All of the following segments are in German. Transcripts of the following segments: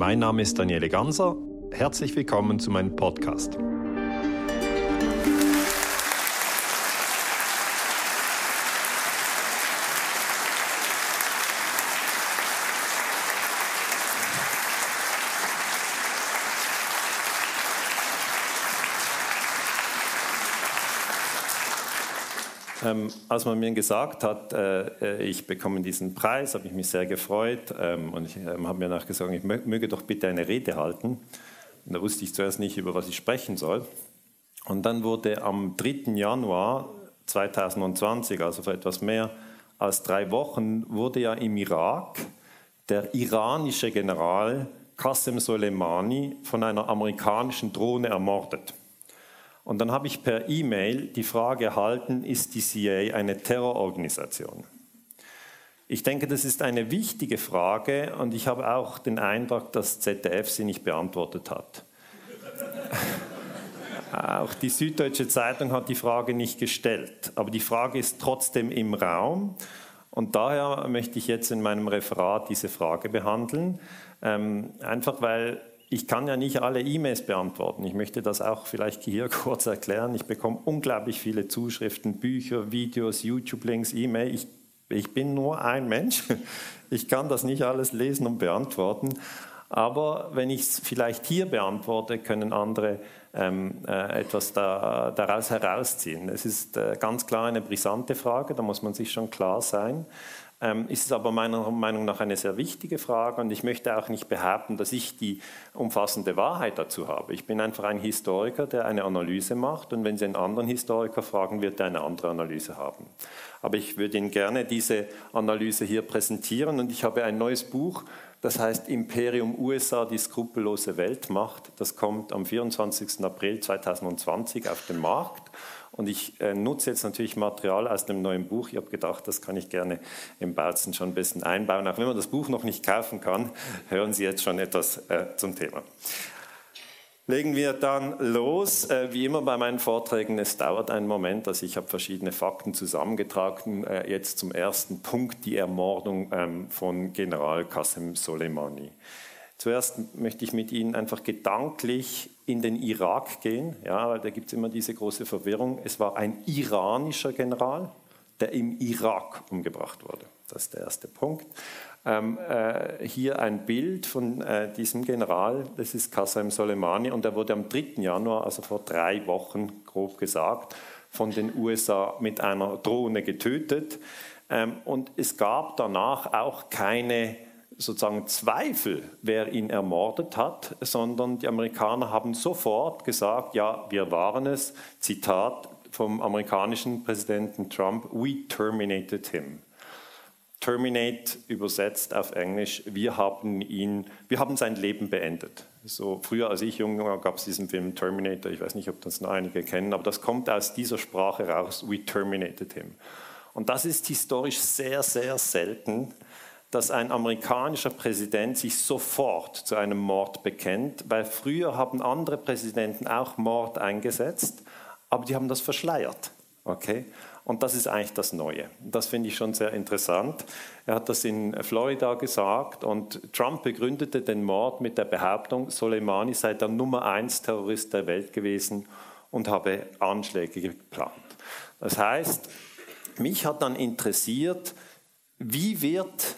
Mein Name ist Daniele Ganser. Herzlich willkommen zu meinem Podcast. Ähm, als man mir gesagt hat, äh, äh, ich bekomme diesen Preis, habe ich mich sehr gefreut ähm, und ich ähm, habe mir nachgesagt, ich möge doch bitte eine Rede halten. Und da wusste ich zuerst nicht, über was ich sprechen soll. Und dann wurde am 3. Januar 2020, also vor etwas mehr als drei Wochen, wurde ja im Irak der iranische General Qasem Soleimani von einer amerikanischen Drohne ermordet. Und dann habe ich per E-Mail die Frage erhalten, ist die CIA eine Terrororganisation? Ich denke, das ist eine wichtige Frage und ich habe auch den Eindruck, dass ZDF sie nicht beantwortet hat. auch die Süddeutsche Zeitung hat die Frage nicht gestellt, aber die Frage ist trotzdem im Raum und daher möchte ich jetzt in meinem Referat diese Frage behandeln, ähm, einfach weil ich kann ja nicht alle E-Mails beantworten. Ich möchte das auch vielleicht hier kurz erklären. Ich bekomme unglaublich viele Zuschriften, Bücher, Videos, YouTube-Links, E-Mail. Ich, ich bin nur ein Mensch. Ich kann das nicht alles lesen und beantworten. Aber wenn ich es vielleicht hier beantworte, können andere ähm, äh, etwas da, daraus herausziehen. Es ist äh, ganz klar eine brisante Frage, da muss man sich schon klar sein ist es aber meiner Meinung nach eine sehr wichtige Frage und ich möchte auch nicht behaupten, dass ich die umfassende Wahrheit dazu habe. Ich bin einfach ein Historiker, der eine Analyse macht und wenn Sie einen anderen Historiker fragen, wird er eine andere Analyse haben. Aber ich würde Ihnen gerne diese Analyse hier präsentieren und ich habe ein neues Buch, das heißt Imperium USA, die skrupellose Weltmacht. Das kommt am 24. April 2020 auf den Markt. Und ich äh, nutze jetzt natürlich Material aus dem neuen Buch. Ich habe gedacht, das kann ich gerne im Bautzen schon ein bisschen einbauen. Auch wenn man das Buch noch nicht kaufen kann, hören Sie jetzt schon etwas äh, zum Thema. Legen wir dann los. Äh, wie immer bei meinen Vorträgen, es dauert einen Moment, also ich habe verschiedene Fakten zusammengetragen. Äh, jetzt zum ersten Punkt, die Ermordung ähm, von General Qasem Soleimani. Zuerst möchte ich mit Ihnen einfach gedanklich in den Irak gehen, ja, weil da gibt es immer diese große Verwirrung. Es war ein iranischer General, der im Irak umgebracht wurde. Das ist der erste Punkt. Ähm, äh, hier ein Bild von äh, diesem General, das ist Qasem Soleimani, und er wurde am 3. Januar, also vor drei Wochen grob gesagt, von den USA mit einer Drohne getötet. Ähm, und es gab danach auch keine sozusagen Zweifel, wer ihn ermordet hat, sondern die Amerikaner haben sofort gesagt, ja, wir waren es, Zitat vom amerikanischen Präsidenten Trump, we terminated him. Terminate übersetzt auf Englisch, wir haben ihn, wir haben sein Leben beendet. So früher, als ich jung war, gab es diesen Film Terminator. Ich weiß nicht, ob das noch einige kennen, aber das kommt aus dieser Sprache raus. We terminated him. Und das ist historisch sehr, sehr selten, dass ein amerikanischer Präsident sich sofort zu einem Mord bekennt, weil früher haben andere Präsidenten auch Mord eingesetzt, aber die haben das verschleiert. Okay? Und das ist eigentlich das Neue. Das finde ich schon sehr interessant. Er hat das in Florida gesagt und Trump begründete den Mord mit der Behauptung, Soleimani sei der Nummer eins Terrorist der Welt gewesen und habe Anschläge geplant. Das heißt, mich hat dann interessiert, wie wird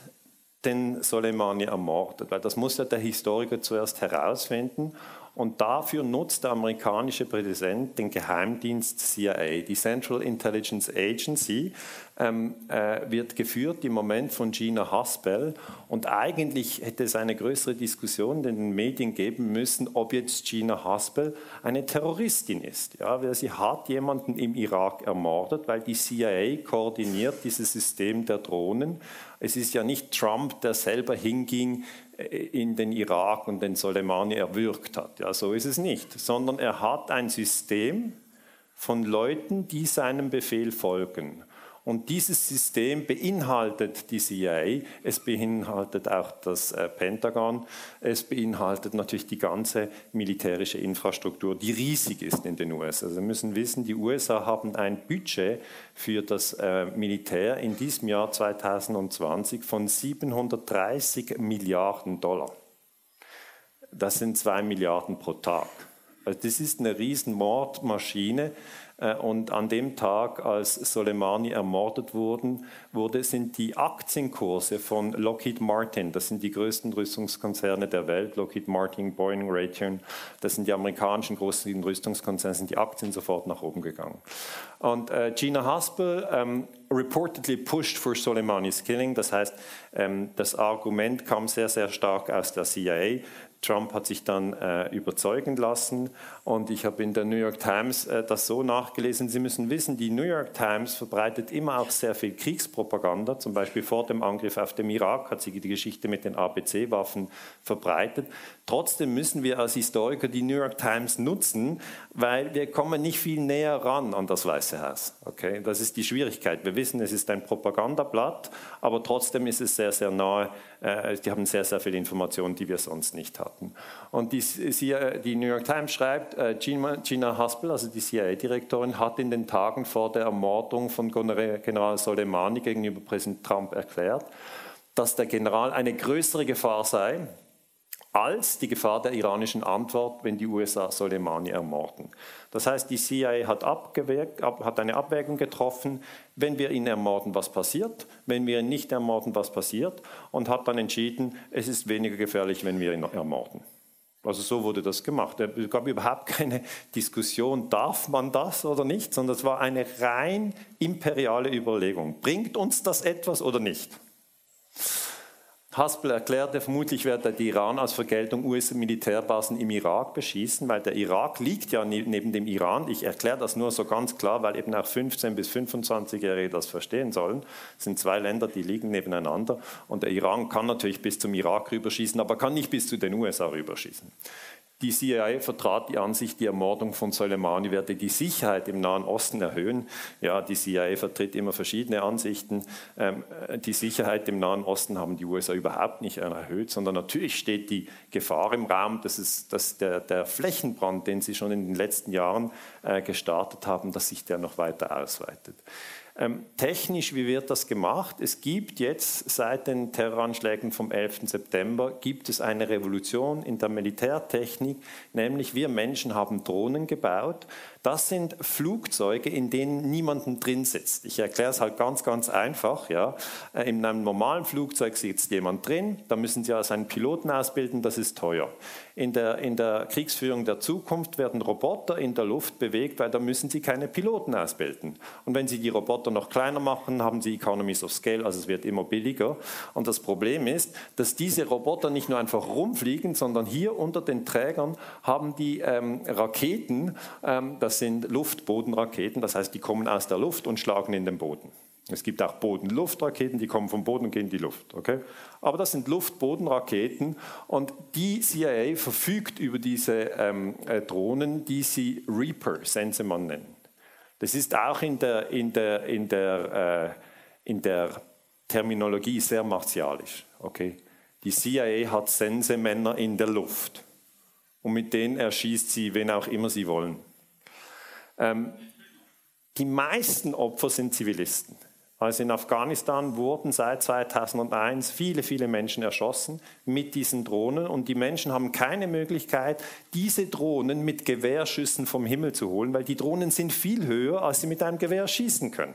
den Soleimani ermordet, weil das muss ja der Historiker zuerst herausfinden. Und dafür nutzt der amerikanische Präsident den Geheimdienst CIA. Die Central Intelligence Agency ähm, äh, wird geführt im Moment von Gina Haspel. Und eigentlich hätte es eine größere Diskussion in den Medien geben müssen, ob jetzt Gina Haspel eine Terroristin ist. Ja, weil sie hat jemanden im Irak ermordet, weil die CIA koordiniert dieses System der Drohnen. Es ist ja nicht Trump, der selber hinging in den Irak und den Soleimani erwürgt hat. Ja, so ist es nicht, sondern er hat ein System von Leuten, die seinem Befehl folgen. Und dieses System beinhaltet die CIA, es beinhaltet auch das äh, Pentagon, es beinhaltet natürlich die ganze militärische Infrastruktur, die riesig ist in den USA. Also wir müssen wissen, die USA haben ein Budget für das äh, Militär in diesem Jahr 2020 von 730 Milliarden Dollar. das sind zwei Milliarden pro Tag. Also das ist eine riesen Mordmaschine. Äh, und an dem Tag, als Soleimani ermordet wurden, wurde, sind die Aktienkurse von Lockheed Martin, das sind die größten Rüstungskonzerne der Welt, Lockheed Martin, Boeing, Raytheon, das sind die amerikanischen großen Rüstungskonzerne, sind die Aktien sofort nach oben gegangen. Und äh, Gina Haspel ähm, reportedly pushed for Soleimani's killing, das heißt, ähm, das Argument kam sehr, sehr stark aus der CIA. Trump hat sich dann äh, überzeugen lassen und ich habe in der New York Times äh, das so nachgelesen. Sie müssen wissen, die New York Times verbreitet immer auch sehr viel Kriegspropaganda. Zum Beispiel vor dem Angriff auf den Irak hat sie die Geschichte mit den ABC-Waffen verbreitet. Trotzdem müssen wir als Historiker die New York Times nutzen, weil wir kommen nicht viel näher ran an das Weiße Haus. Okay? Das ist die Schwierigkeit. Wir wissen, es ist ein Propagandablatt, aber trotzdem ist es sehr, sehr nahe. Äh, die haben sehr, sehr viele Informationen, die wir sonst nicht hatten. Und die, die New York Times schreibt, äh, Gina Haspel, also die CIA-Direktorin, hat in den Tagen vor der Ermordung von General Soleimani gegenüber Präsident Trump erklärt, dass der General eine größere Gefahr sei als die Gefahr der iranischen Antwort, wenn die USA Soleimani ermorden. Das heißt, die CIA hat, hat, eine Abwägung getroffen, wenn wir ihn ermorden, was passiert, wenn wir ihn nicht ermorden, was passiert, und hat dann entschieden, es ist weniger gefährlich, wenn wir ihn ermorden. Also so wurde das gemacht. Es gab überhaupt keine Diskussion, darf man das oder nicht, sondern es war eine rein imperiale Überlegung. Bringt uns das etwas oder nicht? Haspel erklärte, vermutlich werde der Iran aus Vergeltung US-Militärbasen im Irak beschießen, weil der Irak liegt ja ne-, neben dem Iran. Ich erkläre das nur so ganz klar, weil eben auch 15- bis 25-Jährige das verstehen sollen. Es sind zwei Länder, die liegen nebeneinander. Und der Iran kann natürlich bis zum Irak rüberschießen, aber kann nicht bis zu den USA rüberschießen. Die CIA vertrat die Ansicht, die Ermordung von Soleimani werde die Sicherheit im Nahen Osten erhöhen. Ja, die CIA vertritt immer verschiedene Ansichten. Ähm, die Sicherheit im Nahen Osten haben die USA überhaupt nicht erhöht, sondern natürlich steht die Gefahr im Raum, dass, es, dass der, der Flächenbrand, den sie schon in den letzten Jahren äh, gestartet haben, dass sich der noch weiter ausweitet. Ähm, technisch, wie wird das gemacht? Es gibt jetzt seit den Terroranschlägen vom 11. September gibt es eine Revolution in der Militärtechnik, nämlich wir Menschen haben Drohnen gebaut, das sind Flugzeuge, in denen niemanden drin sitzt. Ich erkläre es halt ganz, ganz einfach. Ja. Äh, in einem normalen Flugzeug sitzt jemand drin, da müssen Sie also einen Piloten ausbilden, das ist teuer. In der, in der Kriegsführung der Zukunft werden Roboter in der Luft bewegt, weil da müssen Sie keine Piloten ausbilden. Und wenn Sie die Roboter noch kleiner machen, haben Sie Economies of Scale, also es wird immer billiger. Und das Problem ist, dass diese Roboter nicht nur einfach rumfliegen, sondern hier unter den Trägern haben die ähm, Raketen, ähm, das das sind Luft-Boden-Raketen, das heißt, die kommen aus der Luft und schlagen in den Boden. Es gibt auch Boden-Luft-Raketen, die kommen vom Boden und gehen in die Luft. Okay? Aber das sind Luft-Boden-Raketen und die CIA verfügt über diese ähm, äh, Drohnen, die sie Reaper, Sensemann nennen. Das ist auch in der, in der, in der, äh, in der Terminologie sehr martialisch. Okay? Die CIA hat Sensemänner in der Luft und mit denen erschießt sie, wen auch immer sie wollen. Ähm, die meisten Opfer sind Zivilisten. Also in Afghanistan wurden seit 2001 viele, viele Menschen erschossen mit diesen Drohnen und die Menschen haben keine Möglichkeit, diese Drohnen mit Gewehrschüssen vom Himmel zu holen, weil die Drohnen sind viel höher, als sie mit einem Gewehr schießen können.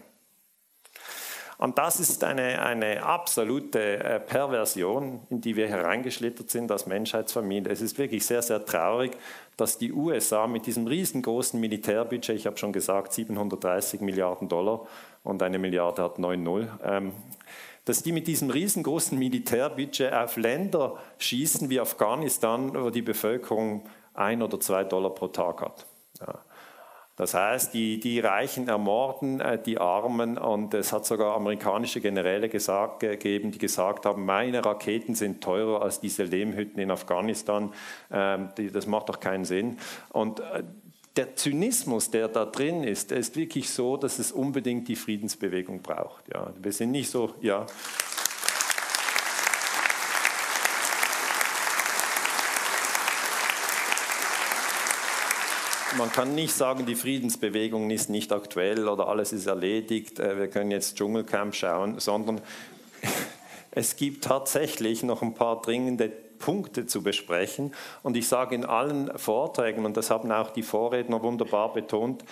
Und das ist eine, eine absolute äh, Perversion, in die wir hereingeschlittert sind als Menschheitsfamilie. Es ist wirklich sehr, sehr traurig, dass die USA mit diesem riesengroßen Militärbudget, ich habe schon gesagt, 730 Milliarden Dollar und eine Milliarde hat 9,0, ähm, dass die mit diesem riesengroßen Militärbudget auf Länder schießen wie Afghanistan, wo die Bevölkerung ein oder zwei Dollar pro Tag hat. Ja. Das heißt, die, die Reichen ermorden äh, die Armen und es hat sogar amerikanische Generäle gesagt, gegeben, die gesagt haben, meine Raketen sind teurer als diese Lehmhütten in Afghanistan. Ähm, die, das macht doch keinen Sinn. Und äh, der Zynismus, der da drin ist, ist wirklich so, dass es unbedingt die Friedensbewegung braucht. Ja, wir sind nicht so, ja. Man kann nicht sagen, die Friedensbewegung ist nicht aktuell oder alles ist erledigt, äh, wir können jetzt Dschungelcamp schauen, sondern es gibt tatsächlich noch ein paar dringende Punkte zu besprechen. Und ich sage in allen Vorträgen, und das haben auch die Vorredner wunderbar betont,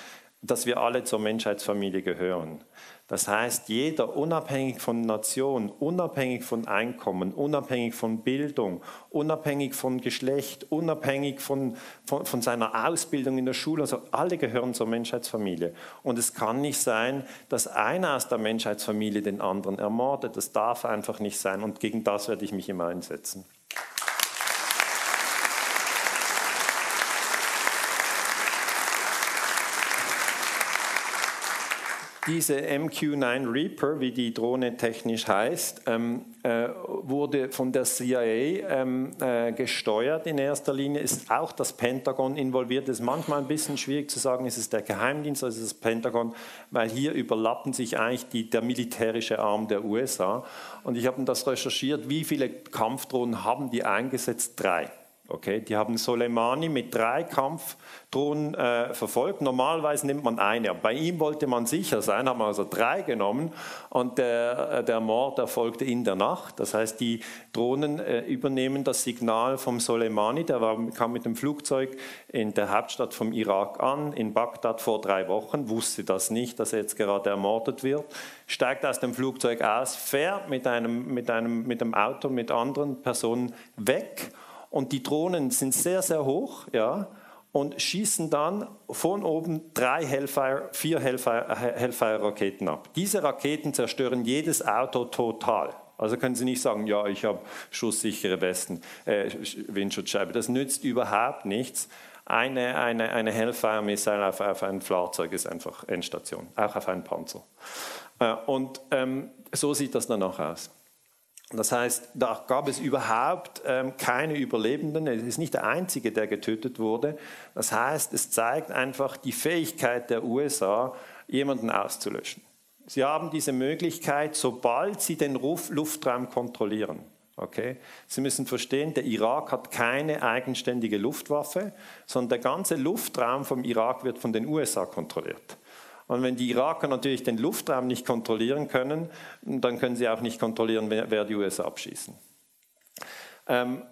dass wir alle zur Menschheitsfamilie gehören. Das heißt, jeder unabhängig von Nation, unabhängig von Einkommen, unabhängig von Bildung, unabhängig von Geschlecht, unabhängig von, von, von, seiner Ausbildung in der Schule, also alle gehören zur Menschheitsfamilie. Und es kann nicht sein, dass einer aus der Menschheitsfamilie den anderen ermordet. Das darf einfach nicht sein. Und gegen das werde ich mich immer einsetzen. Diese MQ-9 Reaper, wie die Drohne technisch heißt, ähm, äh, wurde von der CIA ähm, äh, gesteuert in erster Linie, ist auch das Pentagon involviert. Es ist manchmal ein bisschen schwierig zu sagen, ist es der Geheimdienst oder ist es das Pentagon, weil hier überlappen sich eigentlich die, der militärische Arm der USA. Und ich habe das recherchiert, wie viele Kampfdrohnen haben die eingesetzt? Drei. Okay, die haben Soleimani mit drei Kampfdrohnen äh, verfolgt. Normalerweise nimmt man eine, bei ihm wollte man sicher sein, haben also drei genommen und der, äh, der Mord erfolgte in der Nacht. Das heißt, die Drohnen äh, übernehmen das Signal vom Soleimani, der war, kam mit dem Flugzeug in der Hauptstadt vom Irak an, in Bagdad vor drei Wochen, wusste das nicht, dass er jetzt gerade ermordet wird, steigt aus dem Flugzeug aus, fährt mit einem, mit einem, mit einem Auto mit anderen Personen weg und die Drohnen sind sehr, sehr hoch, ja, und schießen dann von oben drei Hellfire, vier Hellfire-Raketen ab. Diese Raketen zerstören jedes Auto total. Also können Sie nicht sagen, ja, ich habe schusssichere Westen, äh, Windschutzscheibe. Das nützt überhaupt nichts. Eine, eine, eine Hellfire-Missile auf, auf, ein Fahrzeug ist einfach Endstation, auch auf einen Panzer. Äh, und ähm, so sieht das dann auch aus. Das heißt, da gab es überhaupt ähm, keine Überlebenden. Es ist nicht der einzige, der getötet wurde. Das heißt, es zeigt einfach die Fähigkeit der USA, jemanden auszulöschen. Sie haben diese Möglichkeit, sobald sie den Luftraum kontrollieren. Okay? Sie müssen verstehen, der Irak hat keine eigenständige Luftwaffe, sondern der ganze Luftraum vom Irak wird von den USA kontrolliert. Und wenn die Iraker natürlich den Luftraum nicht kontrollieren können, dann können sie auch nicht kontrollieren, wer, die USA abschießen. Ähm,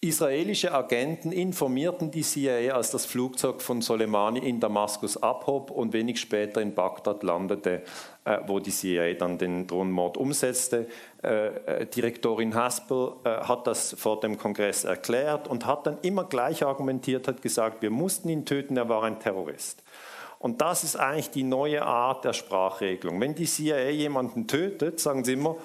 Israelische Agenten informierten die CIA, als das Flugzeug von Soleimani in Damaskus abhob und wenig später in Bagdad landete, äh, wo die CIA dann den Drohnenmord umsetzte. Äh, äh, Direktorin Haspel äh, hat das vor dem Kongress erklärt und hat dann immer gleich argumentiert, hat gesagt, wir mussten ihn töten, er war ein Terrorist. Und das ist eigentlich die neue Art der Sprachregelung. Wenn die CIA jemanden tötet, sagen sie immer,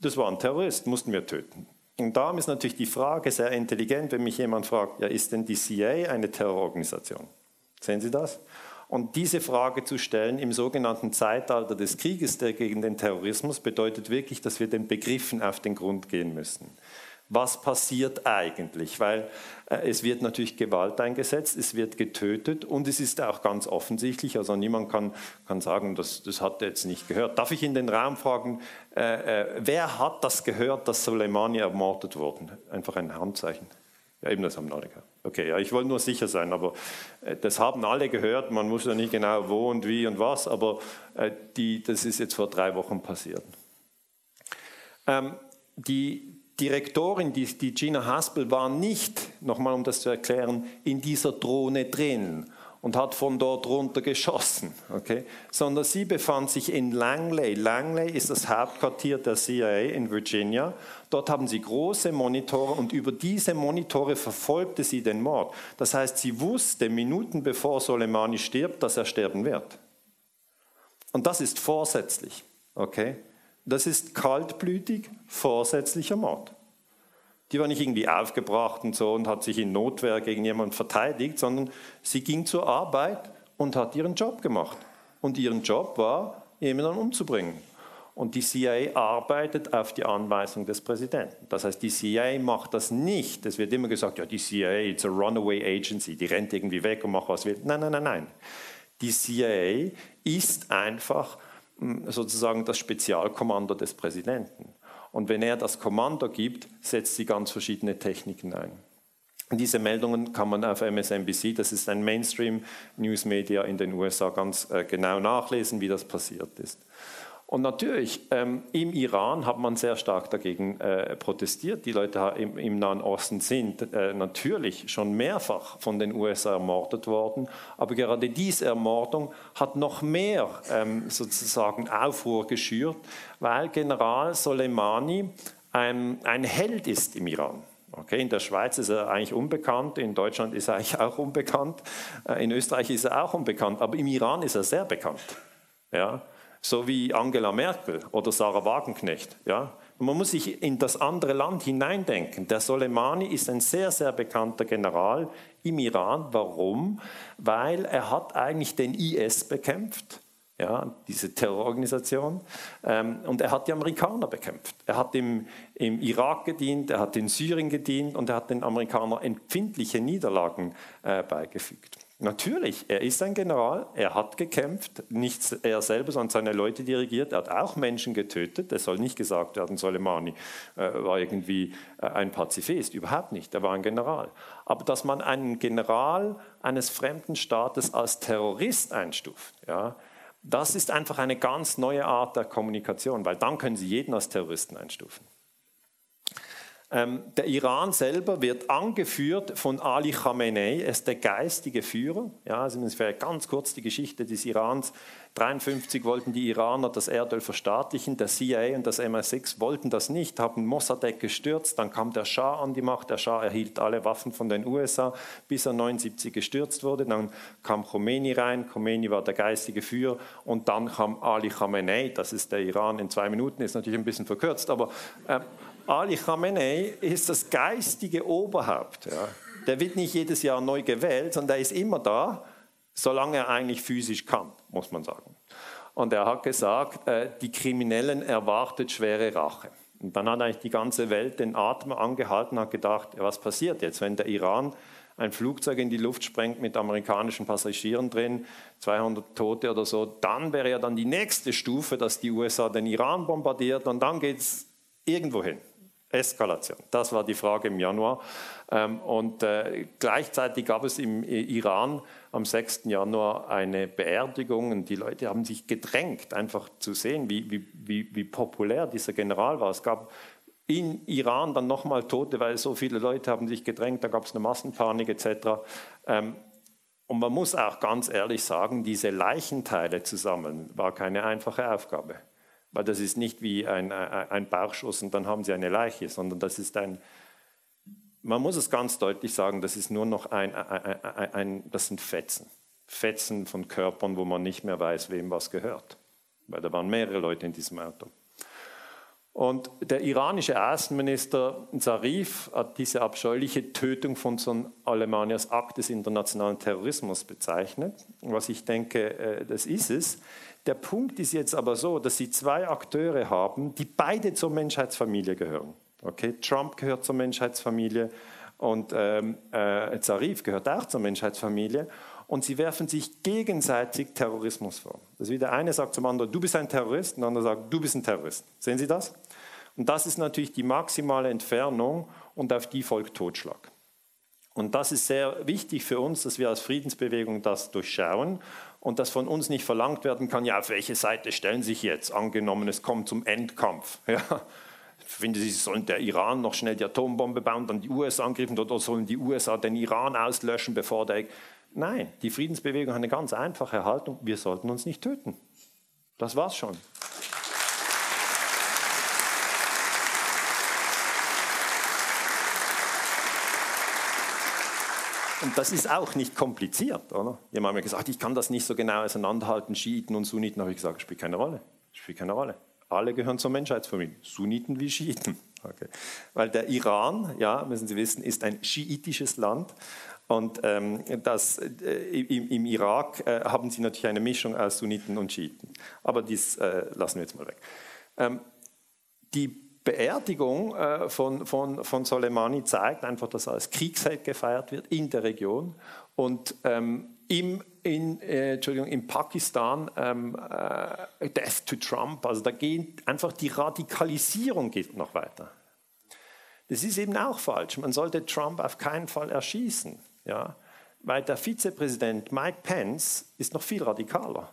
das war ein Terrorist, mussten wir töten. Und darum ist natürlich die Frage sehr intelligent, wenn mich jemand fragt, ja, ist denn die CIA eine Terrororganisation? Sehen Sie das? Und diese Frage zu stellen im sogenannten Zeitalter des Krieges gegen den Terrorismus bedeutet wirklich, dass wir den Begriffen auf den Grund gehen müssen was passiert eigentlich? Weil äh, es wird natürlich Gewalt eingesetzt, es wird getötet und es ist auch ganz offensichtlich, also niemand kann, kann sagen, das, das hat er jetzt nicht gehört. Darf ich in den Raum fragen, äh, äh, wer hat das gehört, dass Soleimani ermordet wurde? Einfach ein Handzeichen. Ja, eben das haben alle gehört. Okay, ja, ich wollte nur sicher sein, aber äh, das haben alle gehört. Man muss ja nicht genau wo und wie und was, aber äh, die, das ist jetzt vor drei Wochen passiert. Ähm, die, Direktorin, die, die Gina Haspel, war nicht, nochmal um das zu erklären, in dieser Drohne drin und hat von dort runter geschossen, okay? sondern sie befand sich in Langley. Langley ist das Hauptquartier der CIA in Virginia. Dort haben sie große Monitore und über diese Monitore verfolgte sie den Mord. Das heißt, sie wusste Minuten bevor Soleimani stirbt, dass er sterben wird. Und das ist vorsätzlich. Okay? Das ist kaltblütig vorsätzlicher Mord. Die war nicht irgendwie aufgebracht und so und hat sich in Notwehr gegen jemanden verteidigt, sondern sie ging zur Arbeit und hat ihren Job gemacht. Und ihren Job war, jemanden umzubringen. Und die CIA arbeitet auf die Anweisung des Präsidenten. Das heißt, die CIA macht das nicht. Es wird immer gesagt, ja, die CIA ist a runaway agency, die rennt irgendwie weg und macht was will. Nein, nein, nein, nein. Die CIA ist einfach sozusagen das Spezialkommando des Präsidenten. Und wenn er das Kommando gibt, setzt sie ganz verschiedene Techniken ein. Diese Meldungen kann man auf MSNBC, das ist ein Mainstream-News-Media in den USA, ganz äh, genau nachlesen, wie das passiert ist. Und natürlich, ähm, im Iran hat man sehr stark dagegen äh, protestiert. Die Leute im, im Nahen Osten sind äh, natürlich schon mehrfach von den USA ermordet worden. Aber gerade diese Ermordung hat noch mehr ähm, sozusagen Aufruhr geschürt, weil General Soleimani ein, ein Held ist im Iran. Okay, in der Schweiz ist er eigentlich unbekannt, in Deutschland ist er eigentlich auch unbekannt, äh, in Österreich ist er auch unbekannt, aber im Iran ist er sehr bekannt. Ja? So wie Angela Merkel oder Sarah Wagenknecht. Ja? Man muss sich in das andere Land hineindenken. Der Soleimani ist ein sehr, sehr bekannter General im Iran. Warum? Weil er hat eigentlich den IS bekämpft, ja, diese Terrororganisation, ähm, und er hat die Amerikaner bekämpft. Er hat im, im Irak gedient, er hat in Syrien gedient und er hat den Amerikanern empfindliche Niederlagen äh, beigefügt. Natürlich, er ist ein General, er hat gekämpft, nicht er selber, sondern seine Leute dirigiert, er hat auch Menschen getötet. Es soll nicht gesagt werden, Soleimani äh, war irgendwie äh, ein Pazifist, überhaupt nicht, er war ein General. Aber dass man einen General eines fremden Staates als Terrorist einstuft, ja, das ist einfach eine ganz neue Art der Kommunikation, weil dann können Sie jeden als Terroristen einstufen. Ähm, der Iran selber wird angeführt von Ali Khamenei, er ist der geistige Führer. Ja, also vielleicht ganz kurz die Geschichte des Irans. 1953 wollten die Iraner das Erdöl verstaatlichen, der CIA und das MI6 wollten das nicht, haben Mossadegh gestürzt, dann kam der Schah an die Macht, der Schah erhielt alle Waffen von den USA, bis er 1979 gestürzt wurde, dann kam Khomeini rein, Khomeini war der geistige Führer. Und dann kam Ali Khamenei, das ist der Iran in zwei Minuten, ist natürlich ein bisschen verkürzt, aber äh, Ali Khamenei ist das geistige Oberhaupt. Ja. Der wird nicht jedes Jahr neu gewählt, sondern er ist immer da, solange er eigentlich physisch kann, muss man sagen. Und er hat gesagt, äh, die Kriminellen erwartet schwere Rache. Und dann hat eigentlich die ganze Welt den Atem angehalten und hat gedacht, was passiert jetzt, wenn der Iran ein Flugzeug in die Luft sprengt mit amerikanischen Passagieren drin, 200 Tote oder so, dann wäre ja dann die nächste Stufe, dass die USA den Iran bombardiert und dann geht es irgendwo hin. Eskalation. Das war die Frage im Januar. Ähm, und äh, gleichzeitig gab es im Iran am 6. Januar eine Beerdigung und die Leute haben sich gedrängt, einfach zu sehen, wie, wie, wie, wie populär dieser General war. Es gab in Iran dann nochmal Tote, weil so viele Leute haben sich gedrängt, da gab es eine Massenpanik etc. Ähm, und man muss auch ganz ehrlich sagen, diese Leichenteile zu sammeln, war keine einfache Aufgabe. Weil das ist nicht wie ein, ein Bauchschuss und dann haben sie eine Leiche, sondern das ist ein, man muss es ganz deutlich sagen, das ist nur noch ein, ein, ein, ein, das sind Fetzen. Fetzen von Körpern, wo man nicht mehr weiß, wem was gehört. Weil da waren mehrere Leute in diesem Auto. Und der iranische Außenminister Zarif hat diese abscheuliche Tötung von Son Soleimani als Akt des internationalen Terrorismus bezeichnet. Was ich denke, äh, das ist es. Der Punkt ist jetzt aber so, dass Sie zwei Akteure haben, die beide zur Menschheitsfamilie gehören. Okay? Trump gehört zur Menschheitsfamilie und ähm, äh, Zarif gehört auch zur Menschheitsfamilie. Und sie werfen sich gegenseitig Terrorismus vor. Das wie der eine sagt zum anderen, du bist ein Terrorist, und der andere sagt, du bist ein Terrorist. Sehen Sie das? Und das ist natürlich die maximale Entfernung und auf die folgt Totschlag. Und das ist sehr wichtig für uns, dass wir als Friedensbewegung das durchschauen und dass von uns nicht verlangt werden kann, ja, auf welche Seite stellen sich jetzt, angenommen, es kommt zum Endkampf. Ja. Finden Sie, sollen der Iran noch schnell die Atombombe bauen, dann die USA angreifen oder sollen die USA den Iran auslöschen, bevor der... Nein, die Friedensbewegung hat eine ganz einfache Haltung, wir sollten uns nicht töten. Das war's schon. Und das ist auch nicht kompliziert, oder? Jemand hat mir gesagt, ich kann das nicht so genau auseinanderhalten, Schiiten und Sunniten. Habe ich gesagt, spielt keine Rolle. Spielt keine Rolle. Alle gehören zur Menschheitsfamilie, Sunniten wie Schiiten. Okay. Weil der Iran, ja, müssen Sie wissen, ist ein schiitisches Land. Und ähm, das, äh, im, im, Irak äh, haben Sie natürlich eine Mischung aus Sunniten und Schiiten. Aber dies äh, lassen wir jetzt mal weg. Ähm, die Beerdigung äh, von, von, von Soleimani zeigt einfach, dass er als Kriegsheld gefeiert wird in der Region. Und ähm, im, in, äh, Entschuldigung, in Pakistan ähm, äh, Death to Trump, also da geht einfach die Radikalisierung geht noch weiter. Das ist eben auch falsch. Man sollte Trump auf keinen Fall erschießen, ja? weil der Vizepräsident Mike Pence ist noch viel radikaler.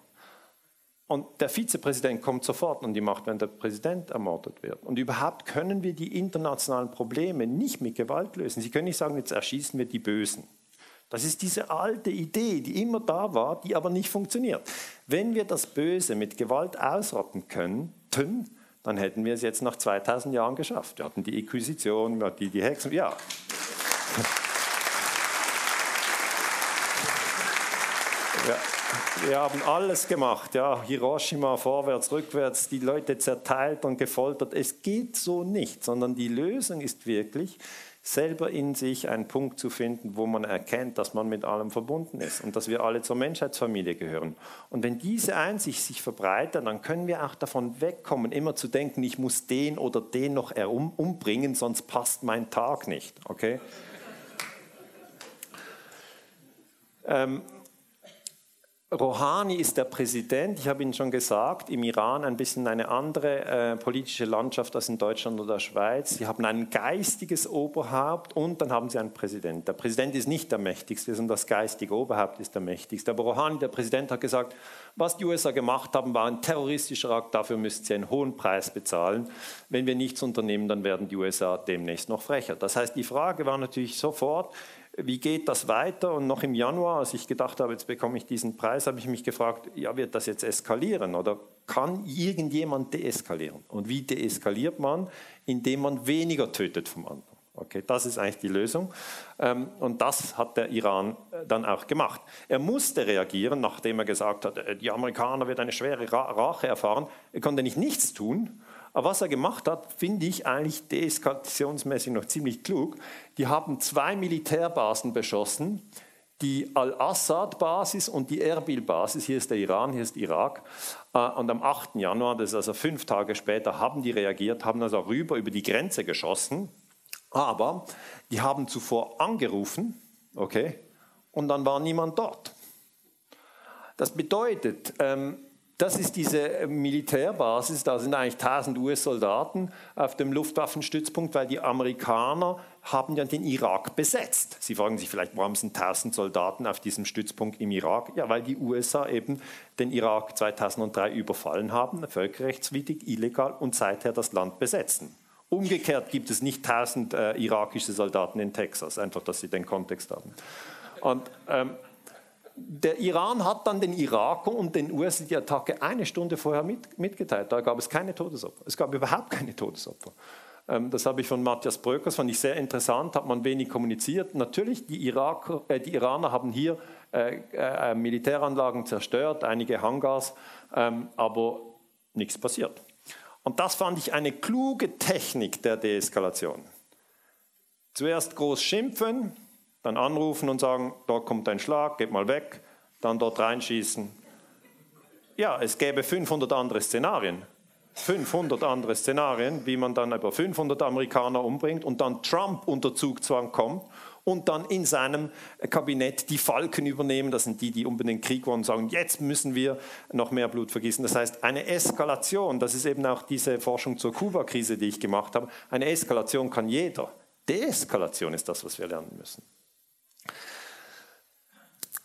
Und der Vizepräsident kommt sofort und die macht, wenn der Präsident ermordet wird. Und überhaupt können wir die internationalen Probleme nicht mit Gewalt lösen. Sie können nicht sagen, jetzt erschießen wir die Bösen. Das ist diese alte Idee, die immer da war, die aber nicht funktioniert. Wenn wir das Böse mit Gewalt ausrotten könnten, dann hätten wir es jetzt nach 2000 Jahren geschafft. Wir hatten die Inquisition, wir hatten die, Hexen, ja. Wir haben alles gemacht, ja, Hiroshima vorwärts, rückwärts, die Leute zerteilt und gefoltert. Es geht so nicht, sondern die Lösung ist wirklich, selber in sich einen Punkt zu finden, wo man erkennt, dass man mit allem verbunden ist und dass wir alle zur Menschheitsfamilie gehören. Und wenn diese Einsicht sich verbreitet, dann können wir auch davon wegkommen, immer zu denken, ich muss den oder den noch umbringen, sonst passt mein Tag nicht. Okay? ähm, Rouhani ist der Präsident. Ich habe Ihnen schon gesagt, im Iran ein bisschen eine andere äh, politische Landschaft als in Deutschland oder der Schweiz. Sie haben ein geistiges Oberhaupt und dann haben Sie einen Präsident. Der Präsident ist nicht der mächtigste, sondern das geistige Oberhaupt ist der mächtigste. Aber Rouhani, der Präsident, hat gesagt, was die USA gemacht haben, war ein terroristischer Akt. Dafür müssten sie einen hohen Preis bezahlen. Wenn wir nichts unternehmen, dann werden die USA demnächst noch frecher. Das heißt, die Frage war natürlich sofort, wie geht das weiter? Und noch im Januar, als ich gedacht habe, jetzt bekomme ich diesen Preis, habe ich mich gefragt, ja, wird das jetzt eskalieren oder kann irgendjemand deeskalieren? Und wie deeskaliert man? Indem man weniger tötet vom anderen. Okay, das ist eigentlich die Lösung. Ähm, und das hat der Iran äh, dann auch gemacht. Er musste reagieren, nachdem er gesagt hat, äh, die Amerikaner werden eine schwere Rache erfahren. Er konnte nicht nichts tun. Aber was er gemacht hat, finde ich eigentlich deeskalationsmäßig noch ziemlich klug. Die haben zwei Militärbasen beschossen, die Al-Assad-Basis und die Erbil-Basis. Hier ist der Iran, hier ist Irak. Äh, und am 8. Januar, das ist also fünf Tage später, haben die reagiert, haben also rüber über die Grenze geschossen. Aber die haben zuvor angerufen, okay, und dann war niemand dort. Das bedeutet, ähm, das ist diese äh, Militärbasis, da sind eigentlich 1000 US-Soldaten auf dem Luftwaffenstützpunkt, weil die Amerikaner haben ja den Irak besetzt. Sie fragen sich vielleicht, warum sind 1000 Soldaten auf diesem Stützpunkt im Irak? Ja, weil die USA eben den Irak 2003 überfallen haben, völkerrechtswidrig, illegal und seither das Land besetzen. Umgekehrt gibt es nicht 1000 äh, irakische Soldaten in Texas, einfach, dass Sie den Kontext haben. Und ähm, der Iran hat dann den Irakern und den USA die Attacke eine Stunde vorher mit, mitgeteilt. Da gab es keine Todesopfer. Es gab überhaupt keine Todesopfer. Ähm, das habe ich von Matthias Bröckers, fand ich sehr interessant, hat man wenig kommuniziert. Natürlich, die, Iraker, äh, die Iraner haben hier äh, äh, Militäranlagen zerstört, einige Hangars, ähm, aber nichts passiert. Und das fand ich eine kluge Technik der Deeskalation. Zuerst groß schimpfen, dann anrufen und sagen, dort kommt ein Schlag, geht mal weg, dann dort reinschießen. Ja, es gäbe 500 andere Szenarien. 500 andere Szenarien, wie man dann über 500 Amerikaner umbringt und dann Trump unter Zugzwang kommt und dann in seinem Kabinett die Falken übernehmen. Das sind die, die unbedingt Krieg wollen und sagen, jetzt müssen wir noch mehr Blut vergießen. Das heißt, eine Eskalation, das ist eben auch diese Forschung zur Kuba-Krise, die ich gemacht habe, eine Eskalation kann jeder. Deeskalation ist das, was wir lernen müssen.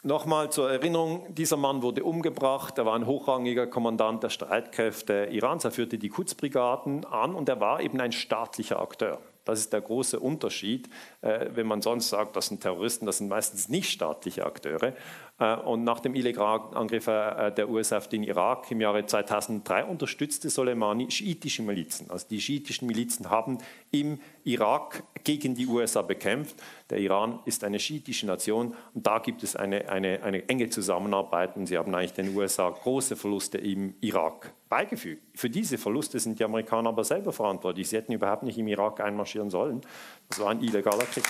Nochmal zur Erinnerung, dieser Mann wurde umgebracht, er war ein hochrangiger Kommandant der Streitkräfte Irans, er führte die Quds-Brigaden an und er war eben ein staatlicher Akteur. Das ist der große Unterschied. Äh, wenn man sonst sagt, das sind Terroristen, das sind meistens nicht staatliche Akteure. Äh, und nach dem illegalen Angriff äh, der USA auf den Irak im Jahre 2003 unterstützte Soleimani schiitische Milizen. Also die schiitischen Milizen haben im Irak gegen die USA bekämpft. Der Iran ist eine schiitische Nation und da gibt es eine, eine, eine enge Zusammenarbeit und sie haben eigentlich den USA große Verluste im Irak beigefügt. Für diese Verluste sind die Amerikaner aber selber verantwortlich. Sie hätten überhaupt nicht im Irak einmarschieren sollen. Das war ein illegaler Krieg.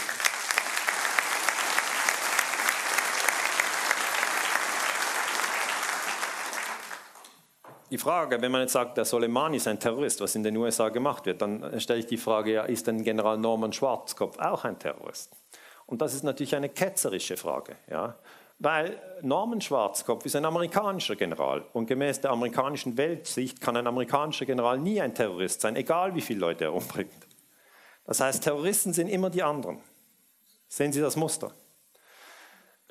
Die Frage, wenn man jetzt sagt, der Soleimani ist ein Terrorist, was in den USA gemacht wird, dann stelle ich die Frage, ja, ist denn General Norman Schwarzkopf auch ein Terrorist? Und das ist natürlich eine ketzerische Frage, ja? weil Norman Schwarzkopf ist ein amerikanischer General und gemäß der amerikanischen Weltsicht kann ein amerikanischer General nie ein Terrorist sein, egal wie viele Leute er umbringt. Das heißt, Terroristen sind immer die anderen. Sehen Sie das Muster?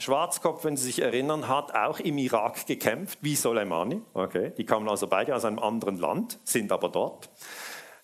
Schwarzkopf, wenn Sie sich erinnern, hat auch im Irak gekämpft, wie Soleimani. Okay, die kamen also beide aus einem anderen Land, sind aber dort.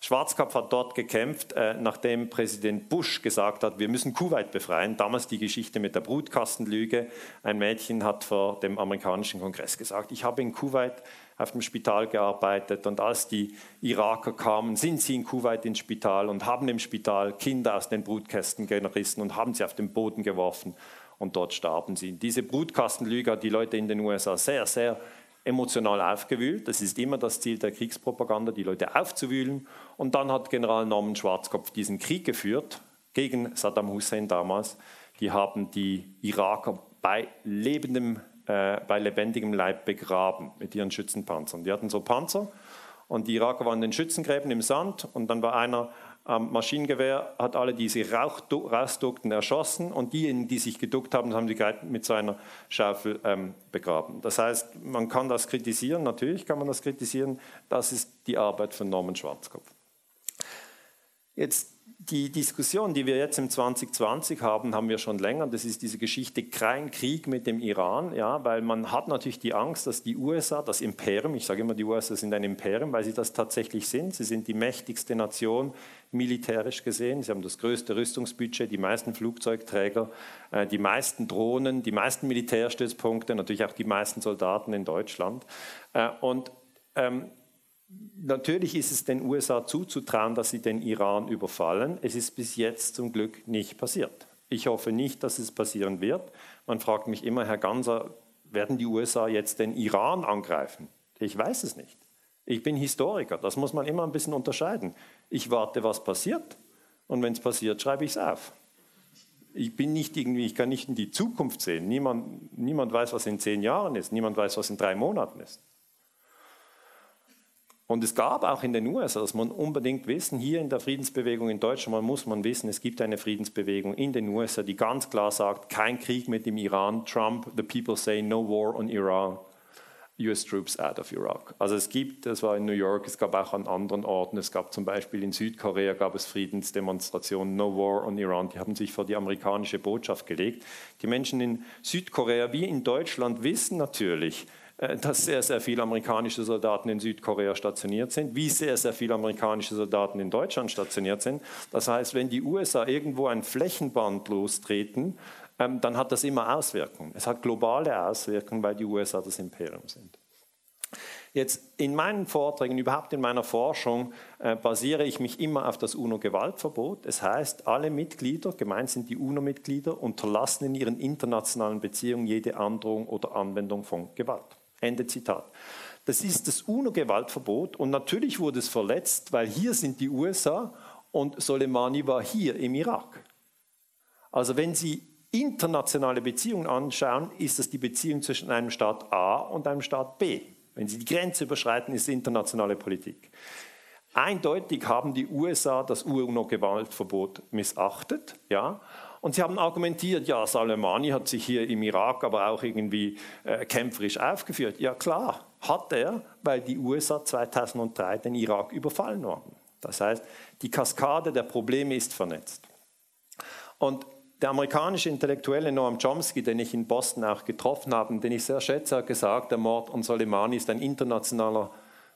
Schwarzkopf hat dort gekämpft, äh, nachdem Präsident Bush gesagt hat, wir müssen Kuwait befreien. Damals die Geschichte mit der Brutkastenlüge. Ein Mädchen hat vor dem amerikanischen Kongress gesagt, ich habe in Kuwait auf dem Spital gearbeitet und als die Iraker kamen, sind sie in Kuwait ins Spital und haben im Spital Kinder aus den Brutkästen gerissen und haben sie auf den Boden geworfen und dort starben sie. Diese Brutkastenlüge hat die Leute in den USA sehr, sehr emotional aufgewühlt. Das ist immer das Ziel der Kriegspropaganda, die Leute aufzuwühlen. Und dann hat General Norman Schwarzkopf diesen Krieg geführt gegen Saddam Hussein damals. Die haben die Iraker bei lebendem, äh, bei lebendigem Leib begraben mit ihren Schützenpanzern. Die hatten so Panzer und die Iraker waren in den Schützengräben im Sand und dann war einer am Maschinengewehr, hat alle diese rausduckten erschossen und diejenigen, die sich geduckt haben, haben sie mit seiner Schaufel ähm, begraben. Das heißt, man kann das kritisieren, natürlich kann man das kritisieren, das ist die Arbeit von Norman Schwarzkopf. Jetzt die Diskussion, die wir jetzt im 2020 haben, haben wir schon länger. Das ist diese Geschichte kein Krieg mit dem Iran, ja, weil man hat natürlich die Angst, dass die USA, das Imperium, ich sage immer, die USA sind ein Imperium, weil sie das tatsächlich sind. Sie sind die mächtigste Nation militärisch gesehen. Sie haben das größte Rüstungsbudget, die meisten Flugzeugträger, äh, die meisten Drohnen, die meisten Militärstützpunkte, natürlich auch die meisten Soldaten in Deutschland. Äh, und ähm, Natürlich ist es den USA zuzutrauen, dass sie den Iran überfallen. Es ist bis jetzt zum Glück nicht passiert. Ich hoffe nicht, dass es passieren wird. Man fragt mich immer, Herr Ganser, werden die USA jetzt den Iran angreifen? Ich weiß es nicht. Ich bin Historiker, das muss man immer ein bisschen unterscheiden. Ich warte, was passiert und wenn es passiert, schreibe ich es auf. Ich bin nicht irgendwie, ich kann nicht in die Zukunft sehen. Niemand, niemand weiß, was in zehn Jahren ist. Niemand weiß, was in drei Monaten ist. Und es gab auch in den USA, das muss man unbedingt wissen, hier in der Friedensbewegung in Deutschland muss man wissen, es gibt eine Friedensbewegung in den USA, die ganz klar sagt, kein Krieg mit dem Iran. Trump, the people say no war on Iran. US Troops out of Iraq. Also es gibt, das war in New York, es gab auch an anderen Orten, es gab zum Beispiel in Südkorea gab es Friedensdemonstrationen, No War on Iran, die haben sich vor die amerikanische Botschaft gelegt. Die Menschen in Südkorea wie in Deutschland wissen natürlich, äh, dass sehr, sehr viele amerikanische Soldaten in Südkorea stationiert sind, wie sehr, sehr viele amerikanische Soldaten in Deutschland stationiert sind. Das heißt, wenn die USA irgendwo ein Flächenband lostreten, dann hat das immer Auswirkungen. Es hat globale Auswirkungen, weil die USA das Imperium sind. Jetzt in meinen Vorträgen, überhaupt in meiner Forschung, äh, basiere ich mich immer auf das UNO-Gewaltverbot. Es heißt, alle Mitglieder, gemeint sind die UNO-Mitglieder, unterlassen in ihren internationalen Beziehungen jede Androhung oder Anwendung von Gewalt. Ende Zitat. Das ist das UNO-Gewaltverbot und natürlich wurde es verletzt, weil hier sind die USA und Soleimani war hier im Irak. Also wenn Sie internationale Beziehungen anschauen, ist das die Beziehung zwischen einem Staat A und einem Staat B. Wenn Sie die Grenze überschreiten, ist es internationale Politik. Eindeutig haben die USA das UNO-Gewaltverbot missachtet, ja, und sie haben argumentiert, ja, Soleimani hat sich hier im Irak aber auch irgendwie äh, kämpferisch aufgeführt. Ja klar, hat er, weil die USA 2003 den Irak überfallen haben. Das heißt, die Kaskade der Probleme ist vernetzt. Und der amerikanische Intellektuelle Noam Chomsky, den ich in Boston auch getroffen habe, den ich sehr schätze, hat gesagt, der Mord an Soleimani ist ein internationaler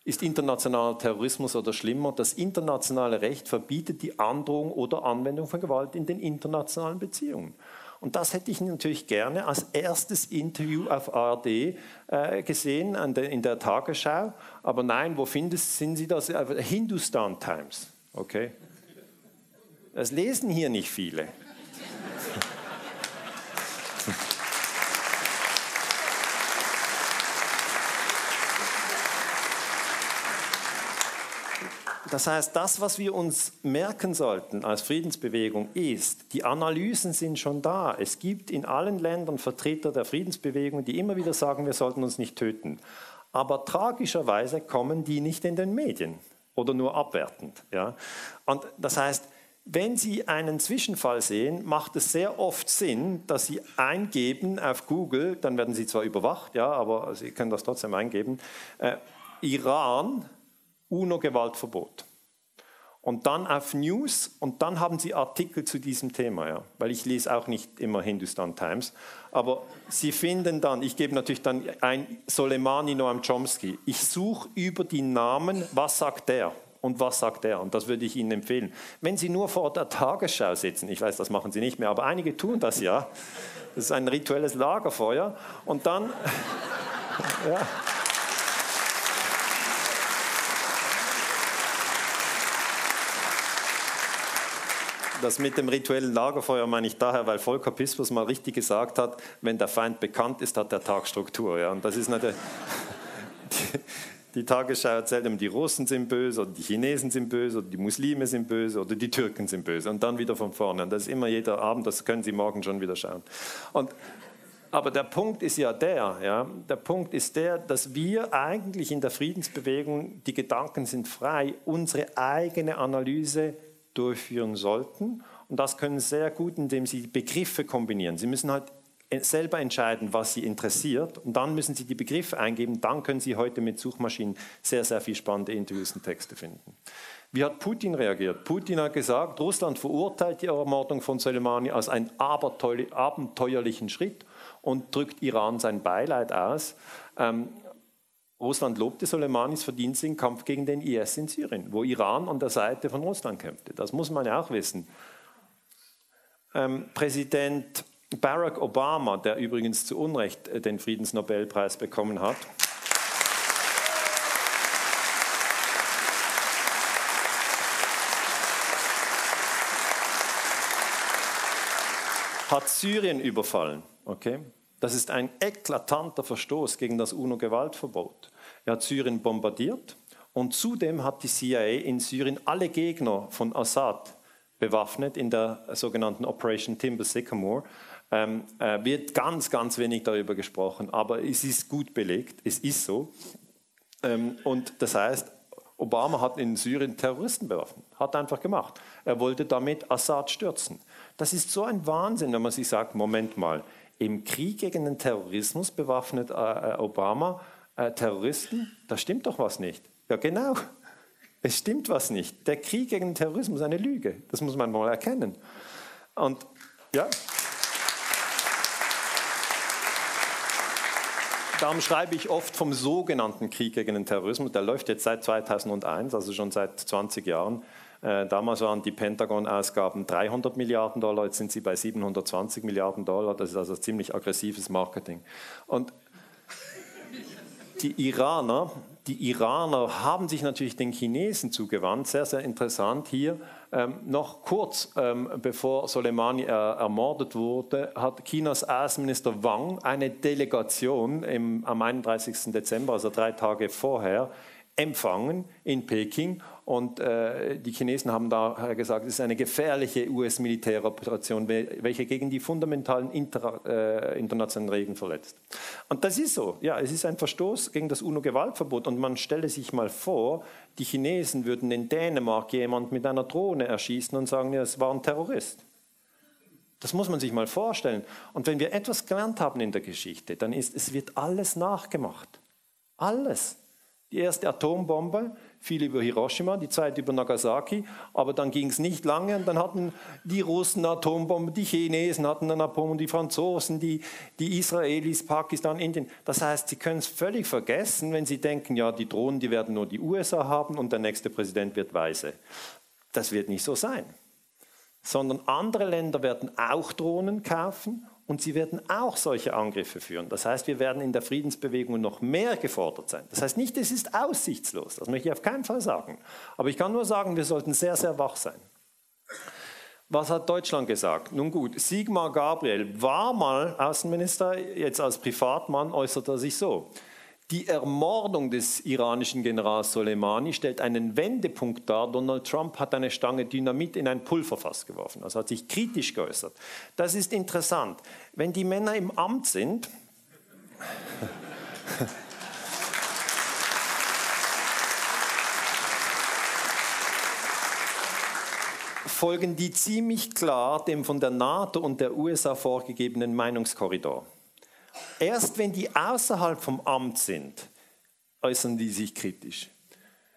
ist internationaler Terrorismus oder schlimmer? Das internationale Recht verbietet die Androhung oder Anwendung von Gewalt in den internationalen Beziehungen. Und das hätte ich natürlich gerne als erstes Interview auf ARD äh, gesehen in der Tagesschau. Aber nein, wo findest, sind Sie das? Hindustan Times. Okay. Das lesen hier nicht viele. Das heißt, das, was wir uns merken sollten als Friedensbewegung, ist, die Analysen sind schon da. Es gibt in allen Ländern Vertreter der Friedensbewegung, die immer wieder sagen, wir sollten uns nicht töten. Aber tragischerweise kommen die nicht in den Medien oder nur abwertend. Ja? Und das heißt, wenn Sie einen Zwischenfall sehen, macht es sehr oft Sinn, dass Sie eingeben auf Google, dann werden Sie zwar überwacht, ja, aber Sie können das trotzdem eingeben, äh, Iran UNO-Gewaltverbot. und dann auf News und dann haben Sie Artikel zu diesem Thema, ja? weil ich lese auch nicht immer Hindustan Times, aber Sie finden dann, ich gebe natürlich dann ein Soleimani Noam Chomsky, ich suche über die Namen, was sagt der? Und was sagt der? Und das würde ich Ihnen empfehlen. Wenn Sie nur vor der Tagesschau sitzen, ich weiß, das machen Sie nicht mehr, aber einige tun das ja. Das ist ein rituelles Lagerfeuer. Und dann, ja. Das mit dem rituellen Lagerfeuer meine ich daher, weil Volker Pispers mal richtig gesagt hat, wenn der Feind bekannt ist, hat der Tag Struktur. Ja? Und das ist natürlich... Die, Tagesschau erzählt immer, die Russen sind böse oder die Chinesen sind böse oder die Muslime sind böse oder die Türken sind böse und dann wieder von vorne. Und das ist immer jeder Abend, das können Sie morgen schon wieder schauen. Und, aber der Punkt ist ja der, ja, der Punkt ist der, dass wir eigentlich in der Friedensbewegung, die Gedanken sind frei, unsere eigene Analyse durchführen sollten. Und das können Sie sehr gut, indem Sie Begriffe kombinieren. Sie müssen halt selber entscheiden, was Sie interessiert. Und dann müssen Sie die Begriffe eingeben. Dann können Sie heute mit Suchmaschinen sehr, sehr viel spannende Interviews und Texte finden. Wie hat Putin reagiert? Putin hat gesagt, Russland verurteilt die Ermordung von Soleimani als einen abenteuerlichen Schritt und drückt Iran sein Beileid aus. Ähm, Russland lobte Soleimanis Verdienste im Kampf gegen den IS in Syrien, wo Iran an der Seite von Russland kämpfte. Das muss man ja auch wissen. Ähm, Präsident Barack Obama, der übrigens zu Unrecht äh, den Friedensnobelpreis bekommen hat, hat Syrien überfallen. Okay? Das ist ein eklatanter Verstoß gegen das UNO-Gewaltverbot. Er hat Syrien bombardiert und zudem hat die CIA in Syrien alle Gegner von Assad bewaffnet in der sogenannten Operation Timber Sycamore ähm, äh, wird ganz, ganz wenig darüber gesprochen, aber es ist gut belegt, es ist so. Ähm, und das heißt, Obama hat in Syrien Terroristen bewaffnet, hat einfach gemacht. Er wollte damit Assad stürzen. Das ist so ein Wahnsinn, wenn man sich sagt, Moment mal, im Krieg gegen den Terrorismus bewaffnet äh, äh Obama äh, Terroristen, da stimmt doch was nicht. Ja, genau. Es stimmt was nicht. Der Krieg gegen den Terrorismus ist eine Lüge. Das muss man mal erkennen. Und ja. Darum schreibe ich oft vom sogenannten Krieg gegen den Terrorismus. Der läuft jetzt seit 2001, also schon seit 20 Jahren. Äh, damals waren die Pentagon-Ausgaben 300 Milliarden Dollar, jetzt sind sie bei 720 Milliarden Dollar. Das ist also ziemlich aggressives Marketing. Und die Iraner, die Iraner haben sich natürlich den Chinesen zugewandt. Sehr, sehr interessant hier. Ähm, noch kurz ähm, bevor Soleimani äh, ermordet wurde, hat Chinas Außenminister Wang eine Delegation im, am 31. Dezember, also drei Tage vorher, empfangen in Peking und äh, die Chinesen haben da gesagt, es ist eine gefährliche US-Militäroperation, welche gegen die fundamentalen inter, äh, internationalen Regeln verletzt. Und das ist so. Ja, es ist ein Verstoß gegen das UNO-Gewaltverbot. Und man stelle sich mal vor, die Chinesen würden in Dänemark jemand mit einer Drohne erschießen und sagen, ja, es war ein Terrorist. Das muss man sich mal vorstellen. Und wenn wir etwas gelernt haben in der Geschichte, dann ist, es wird alles nachgemacht. Alles. Die erste Atombombe viel über Hiroshima, die Zeit über Nagasaki, aber dann ging es nicht lange und dann hatten die Russen Atombomben, die Chinesen hatten eine Atombombe, die Franzosen, die, die Israelis, Pakistan, Indien. Das heißt, sie können es völlig vergessen, wenn sie denken, ja, die Drohnen, die werden nur die USA haben und der nächste Präsident wird weise. Das wird nicht so sein. Sondern andere Länder werden auch Drohnen kaufen und sie werden auch solche Angriffe führen. Das heißt, wir werden in der Friedensbewegung noch mehr gefordert sein. Das heißt nicht, es ist aussichtslos, das möchte ich auf keinen Fall sagen. Aber ich kann nur sagen, wir sollten sehr, sehr wach sein. Was hat Deutschland gesagt? Nun gut, Sigmar Gabriel war mal Außenminister, jetzt als Privatmann äußert er sich so. Die Ermordung des iranischen Generals Soleimani stellt einen Wendepunkt dar. Donald Trump hat eine Stange Dynamit in ein Pulverfass geworfen, also hat sich kritisch geäußert. Das ist interessant. Wenn die Männer im Amt sind, folgen die ziemlich klar dem von der NATO und der USA vorgegebenen Meinungskorridor. Erst wenn die außerhalb vom Amt sind, äußern die sich kritisch.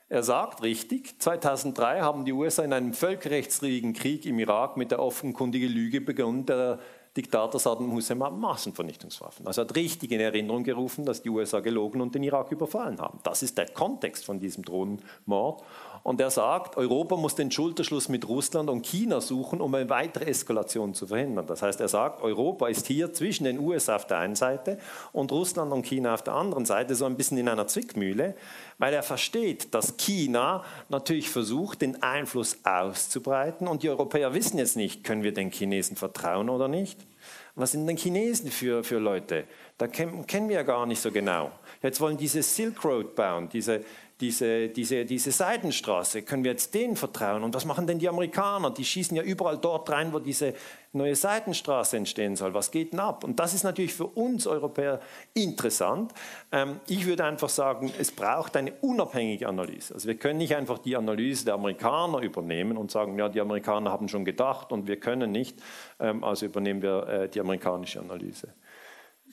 Er sagt richtig, 2003 haben die USA in einem völkerrechtswidrigen Krieg im Irak mit der offenkundigen Lüge begonnen, der Diktator Saddam Hussein hat Massenvernichtungswaffen. Also hat richtig in Erinnerung gerufen, dass die USA gelogen und den Irak überfallen haben. Das ist der Kontext von diesem Drohnenmord. Und er sagt, Europa muss den Schulterschluss mit Russland und China suchen, um eine weitere Eskalation zu verhindern. Das heißt, er sagt, Europa ist hier zwischen den USA auf der einen Seite und Russland und China auf der anderen Seite so ein bisschen in einer Zwickmühle, weil er versteht, dass China natürlich versucht, den Einfluss auszubreiten und die Europäer wissen jetzt nicht, können wir den Chinesen vertrauen oder nicht. Was sind denn Chinesen für, für Leute? Da kennen, kennen wir ja gar nicht so genau. Jetzt wollen diese Silk Road bauen, diese, diese, diese, diese Seidenstraße, können wir jetzt denen vertrauen? Und was machen denn die Amerikaner? Die schießen ja überall dort rein, wo diese neue Seidenstraße entstehen soll. Was geht denn ab? Und das ist natürlich für uns Europäer interessant. Ähm, ich würde einfach sagen, es braucht eine unabhängige Analyse. Also wir können nicht einfach die Analyse der Amerikaner übernehmen und sagen, ja, die Amerikaner haben schon gedacht und wir können nicht, ähm, also übernehmen wir äh, die amerikanische Analyse.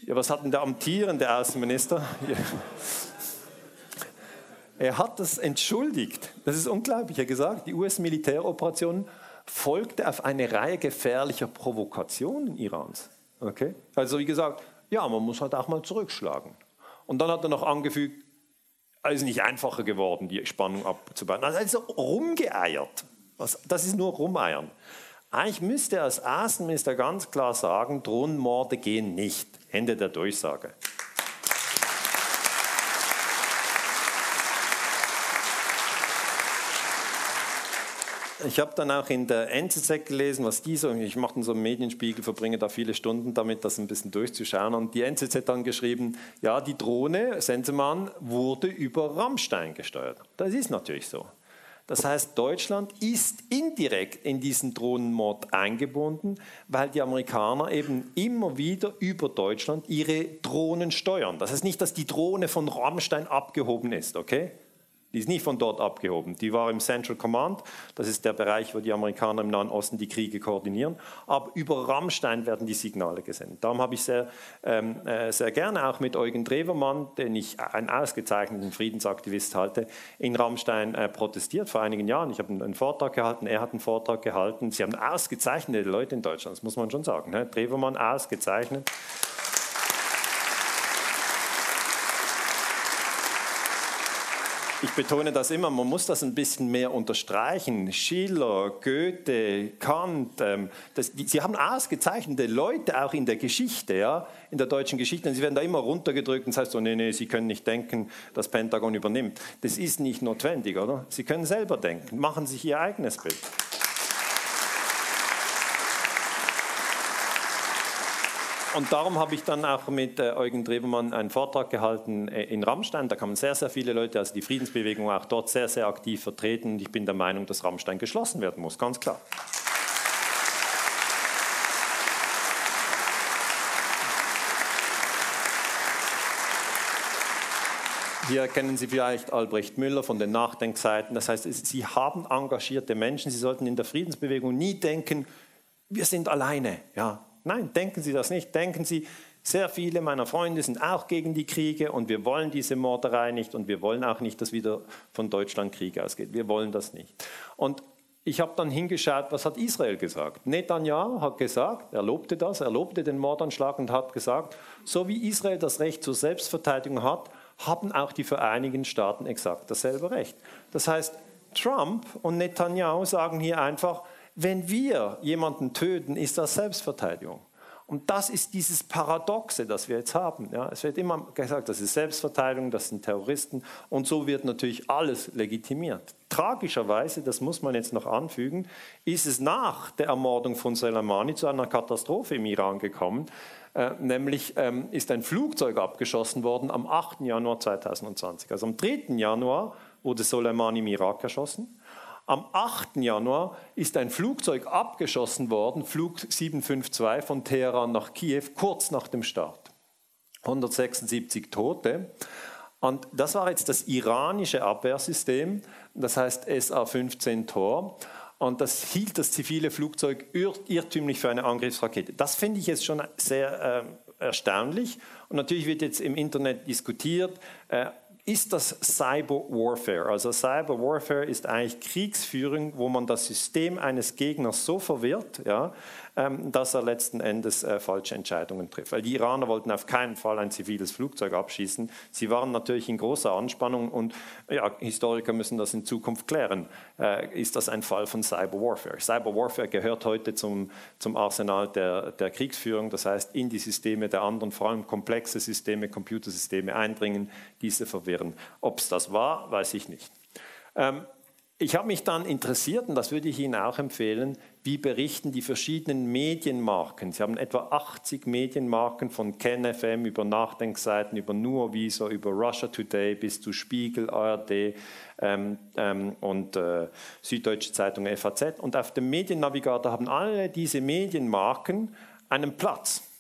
Ja, was hat denn der amtierende Außenminister? Er hat das entschuldigt. Das ist unglaublich. Er hat gesagt, die US-Militäroperation folgte auf eine Reihe gefährlicher Provokationen Irans. Okay? Also wie gesagt, ja, man muss halt auch mal zurückschlagen. Und dann hat er noch angefügt, es ist nicht einfacher geworden, die Spannung abzubauen. Also, rumgeeiert. Das ist nur rumeiern. Eigentlich müsste er als Außenminister ganz klar sagen, Drohnenmorde gehen nicht. Ende der Durchsage. Ich habe dann auch in der NZZ gelesen, was die so, ich mache so einen Medienspiegel, verbringe da viele Stunden damit, das ein bisschen durchzuschauen. Und die NZZ hat dann geschrieben, ja, die Drohne, Sensemann, wurde über Rammstein gesteuert. Das ist natürlich so. Das heißt, Deutschland ist indirekt in diesen Drohnenmord eingebunden, weil die Amerikaner eben immer wieder über Deutschland ihre Drohnen steuern. Das heißt nicht, dass die Drohne von Rammstein abgehoben ist, okay? Die ist nicht von dort abgehoben. Die war im Central Command. Das ist der Bereich, wo die Amerikaner im Nahen Osten die Kriege koordinieren. Aber über Rammstein werden die Signale gesendet. Darum habe ich sehr, ähm, äh, sehr gerne auch mit Eugen Drewermann, den ich einen ausgezeichneten Friedensaktivist halte, in Rammstein äh, protestiert vor einigen Jahren. Ich habe einen Vortrag gehalten, er hat einen Vortrag gehalten. Sie haben ausgezeichnete Leute in Deutschland, das muss man schon sagen. Ne? Drewermann ausgezeichnet. Ich betone das immer, man muss das ein bisschen mehr unterstreichen. Schiller, Goethe, Kant, ähm, das, die, sie haben ausgezeichnete Leute auch in der Geschichte, ja, in der deutschen Geschichte. Und sie werden da immer runtergedrückt und das heißt so, nee, nee, sie können nicht denken, das Pentagon übernimmt. Das ist nicht notwendig, oder? Sie können selber denken, machen sich ihr eigenes Bild. Und darum habe ich dann auch mit äh, Eugen Drewermann einen Vortrag gehalten äh, in Rammstein. Da kamen sehr, sehr viele Leute, also die Friedensbewegung auch dort sehr, sehr aktiv vertreten. Ich bin der Meinung, dass Rammstein geschlossen werden muss, ganz klar. Hier kennen Sie vielleicht Albrecht Müller von den Nachdenkseiten. Das heißt, Sie haben engagierte Menschen. Sie sollten in der Friedensbewegung nie denken, wir sind alleine. Ja, Nein, denken Sie das nicht. Denken Sie, sehr viele meiner Freunde sind auch gegen die Kriege und wir wollen diese Morderei nicht und wir wollen auch nicht, dass wieder von Deutschland Krieg ausgeht. Wir wollen das nicht. Und ich habe dann hingeschaut, was hat Israel gesagt? Netanyahu hat gesagt, er lobte das, er lobte den Mordanschlag und hat gesagt, so wie Israel das Recht zur Selbstverteidigung hat, haben auch die Vereinigten Staaten exakt dasselbe Recht. Das heißt, Trump und Netanyahu sagen hier einfach, wenn wir jemanden töten, ist das Selbstverteidigung. Und das ist dieses Paradoxe, das wir jetzt haben. Ja, es wird immer gesagt, das ist Selbstverteidigung, das sind Terroristen und so wird natürlich alles legitimiert. Tragischerweise, das muss man jetzt noch anfügen, ist es nach der Ermordung von Soleimani zu einer Katastrophe im Iran gekommen. Äh, nämlich ähm, ist ein Flugzeug abgeschossen worden am 8. Januar 2020. Also am 3. Januar wurde Soleimani im Irak erschossen. Am 8. Januar ist ein Flugzeug abgeschossen worden, Flug 752 von Teheran nach Kiew, kurz nach dem Start. 176 Tote. Und das war jetzt das iranische Abwehrsystem, das heißt SA-15 Tor. Und das hielt das zivile Flugzeug irrtümlich für eine Angriffsrakete. Das finde ich jetzt schon sehr äh, erstaunlich. Und natürlich wird jetzt im Internet diskutiert, äh, ist das Cyber Warfare. Also Cyber Warfare ist eigentlich Kriegsführung, wo man das System eines Gegners so verwirrt, ja, dass er letzten Endes äh, falsche Entscheidungen trifft. Weil die Iraner wollten auf keinen Fall ein ziviles Flugzeug abschießen. Sie waren natürlich in großer Anspannung und ja, Historiker müssen das in Zukunft klären. Äh, ist das ein Fall von Cyber Warfare? Cyber Warfare gehört heute zum, zum Arsenal der, der Kriegsführung, das heißt in die Systeme der anderen, vor allem komplexe Systeme, Computersysteme eindringen, diese verwirren. Ob es das war, weiß ich nicht. Ähm, ich habe mich dann interessiert, und das würde ich Ihnen auch empfehlen, wie berichten die verschiedenen Medienmarken. Sie haben etwa 80 Medienmarken von KenFM über Nachdenkseiten, über Nuovisor, über Russia Today bis zu Spiegel, ARD ähm, ähm, und äh, Süddeutsche Zeitung, FAZ. Und auf dem Mediennavigator haben alle diese Medienmarken einen Platz.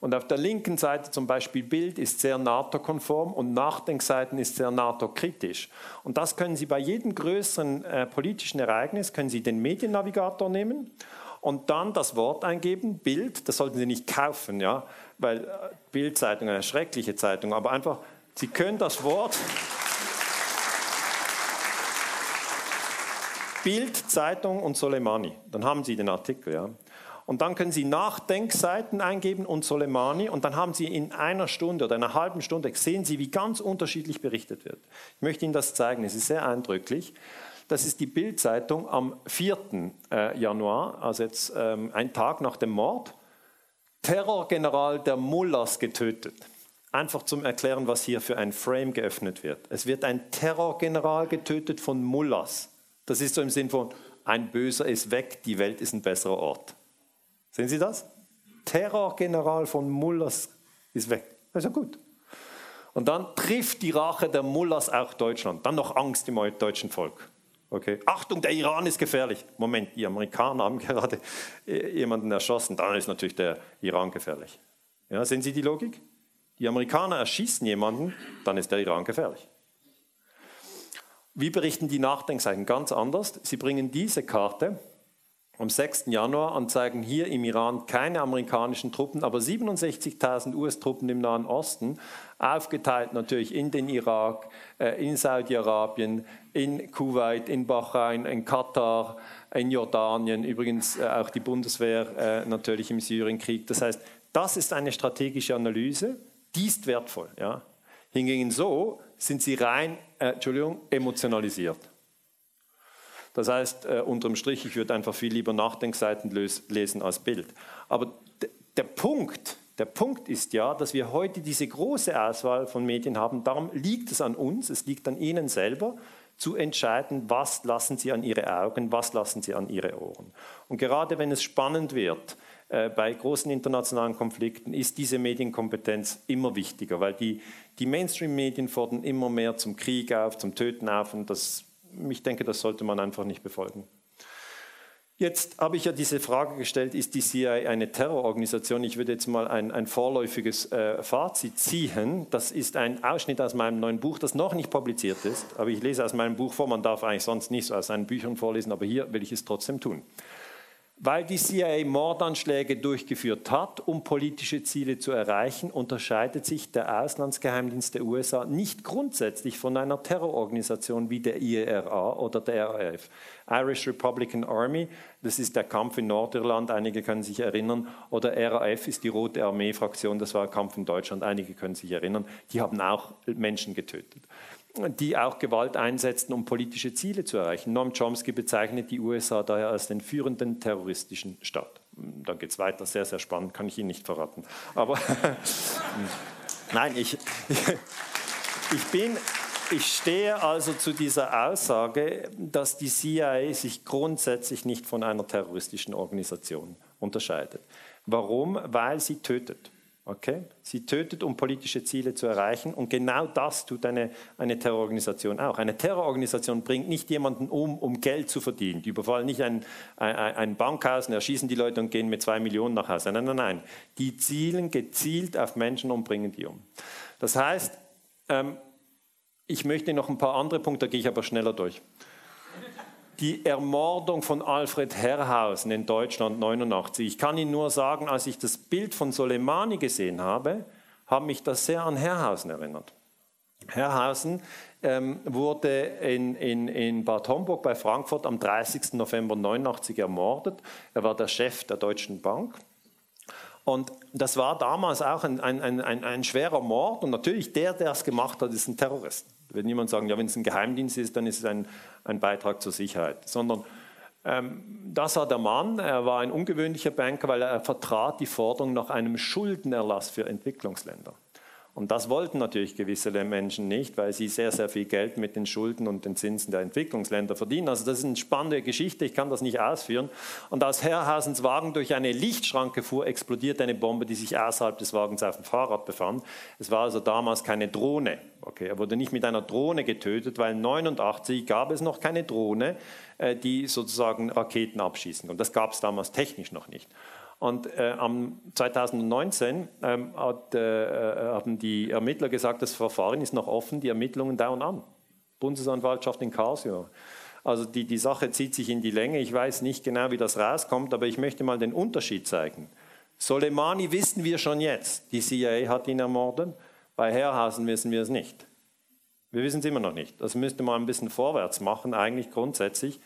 Und auf der linken Seite zum Beispiel Bild ist sehr NATO-konform und Nachdenkseiten ist sehr NATO-kritisch. Und das können Sie bei jedem größeren äh, politischen Ereignis, können Sie den Mediennavigator nehmen und dann das Wort eingeben, Bild, das sollten Sie nicht kaufen, ja, weil äh, Bildzeitung eine schreckliche Zeitung, aber einfach, Sie können das Wort Bild, Zeitung und Soleimani, dann haben Sie den Artikel, ja. Und dann können Sie Nachdenkseiten eingeben und Soleimani und dann haben Sie in einer Stunde oder einer halben Stunde, sehen Sie, wie ganz unterschiedlich berichtet wird. Ich möchte Ihnen das zeigen, es ist sehr eindrücklich. Das ist die Bildzeitung am 4. Äh, Januar, also jetzt ähm, ein Tag nach dem Mord. Terrorgeneral der Mullahs getötet. Einfach zum Erklären, was hier für ein Frame geöffnet wird. Es wird ein Terrorgeneral getötet von Mullahs. Das ist so im Sinn von, ein Böser ist weg, die Welt ist ein besserer Ort. Sehen Sie das? Terrorgeneral von Mullers ist weg. Ja gut. Und dann trifft die Rache der Mullahs auch Deutschland. Dann noch Angst im deutschen Volk. Okay. Achtung, der Iran ist gefährlich. Moment, die Amerikaner haben gerade jemanden erschossen. Dann ist natürlich der Iran gefährlich. Ja, sehen Sie die Logik? Die Amerikaner erschießen jemanden, dann ist der Iran gefährlich. Wie berichten die Nachdenkseiten? Ganz anders. Sie bringen diese Karte am 6. Januar und zeigen hier im Iran keine amerikanischen Truppen, aber 67.000 US-Truppen im Nahen Osten, aufgeteilt natürlich in den Irak, äh, in Saudi-Arabien, in Kuwait, in Bahrain, in Katar, in Jordanien, übrigens äh, auch die Bundeswehr äh, natürlich im Syrienkrieg. Das heißt, das ist eine strategische Analyse, die ist wertvoll. Ja. Hingegen so sind sie rein, Entschuldigung, emotionalisiert. Das heißt, äh, unterm Strich, ich würde einfach viel lieber Nachdenkseiten lesen als Bild. Aber der Punkt, der Punkt ist ja, dass wir heute diese große Auswahl von Medien haben. Darum liegt es an uns, es liegt an Ihnen selber, zu entscheiden, was lassen Sie an Ihre Augen, was lassen Sie an Ihre Ohren. Und gerade wenn es spannend wird, äh, bei großen internationalen Konflikten ist diese Medienkompetenz immer wichtiger, weil die, die Mainstream-Medien fordern immer mehr zum Krieg auf, zum Töten auf und das ich denke, das sollte man einfach nicht befolgen. Jetzt habe ich ja diese Frage gestellt, ist die CIA eine Terrororganisation? Ich würde jetzt mal ein, ein vorläufiges äh, Fazit ziehen. Das ist ein Ausschnitt aus meinem neuen Buch, das noch nicht publiziert ist, aber ich lese aus meinem Buch vor. Man darf eigentlich sonst nicht so aus seinen Büchern vorlesen, aber hier will ich es trotzdem tun. Weil die CIA Mordanschläge durchgeführt hat, um politische Ziele zu erreichen, unterscheidet sich der Auslandsgeheimdienst der USA nicht grundsätzlich von einer Terrororganisation wie der IRA oder der RAF. Irish Republican Army, das ist der Kampf in Nordirland, einige können sich erinnern, oder RAF ist die Rote Armee-Fraktion, das war ein Kampf in Deutschland, einige können sich erinnern, die haben auch Menschen getötet die auch Gewalt einsetzten, um politische Ziele zu erreichen. Noam Chomsky bezeichnet die USA daher als den führenden terroristischen Staat. Dann geht es weiter, sehr, sehr spannend, kann ich Ihnen nicht verraten. Aber nein, ich, ich bin, ich stehe also zu dieser Aussage, dass die CIA sich grundsätzlich nicht von einer terroristischen Organisation unterscheidet. Warum? Weil sie tötet. Okay? Sie tötet, um politische Ziele zu erreichen. Und genau das tut eine, eine Terrororganisation auch. Eine Terrororganisation bringt nicht jemanden um, um Geld zu verdienen. Die überfallen nicht ein, ein, ein Bankhaus und erschießen die Leute und gehen mit zwei Millionen nach Hause. Nein, nein, nein. Die zielen gezielt auf Menschen und bringen die um. Das heißt, ähm, ich möchte noch ein paar andere Punkte, da gehe ich aber schneller durch die Ermordung von Alfred Herrhausen in Deutschland 89. Ich kann Ihnen nur sagen, als ich das Bild von Soleimani gesehen habe, hat mich das sehr an Herrhausen erinnert. Herrhausen ähm, wurde in, in, in Bad Homburg bei Frankfurt am 30. November 89 ermordet. Er war der Chef der Deutschen Bank. Und das war damals auch ein, ein, ein, ein schwerer Mord. Und natürlich, der, der es gemacht hat, ist ein Terrorist. Wenn niemand sagen, ja, wenn es ein Geheimdienst ist, dann ist es ein, ein Beitrag zur Sicherheit. Sondern ähm, das war der Mann. Er war ein ungewöhnlicher Banker, weil er vertrat die Forderung nach einem Schuldenerlass für Entwicklungsländer. Und das wollten natürlich gewisse Menschen nicht, weil sie sehr, sehr viel Geld mit den Schulden und den Zinsen der Entwicklungsländer verdienen. Also das ist eine spannende Geschichte, ich kann das nicht ausführen. Und als Herrhausens Wagen durch eine Lichtschranke fuhr, explodierte eine Bombe, die sich außerhalb des Wagens auf dem Fahrrad befand. Es war also damals keine Drohne. Okay, er wurde nicht mit einer Drohne getötet, weil 1989 gab es noch keine Drohne, äh, die sozusagen Raketen abschießen konnte. Das gab es damals technisch noch nicht. Und äh, am 2019 ähm, hat, äh, äh, haben die Ermittler gesagt, das Verfahren ist noch offen, die Ermittlungen dauern an. Bundesanwaltschaft in Karlsruhe. Also die, die Sache zieht sich in die Länge. Ich weiß nicht genau, wie das rauskommt, aber ich möchte mal den Unterschied zeigen. Soleimani wissen wir schon jetzt. Die CIA hat ihn ermordet. Bei Herrhausen wissen wir es nicht. Wir wissen es immer noch nicht. Das müsste man ein bisschen vorwärts machen, eigentlich grundsätzlich.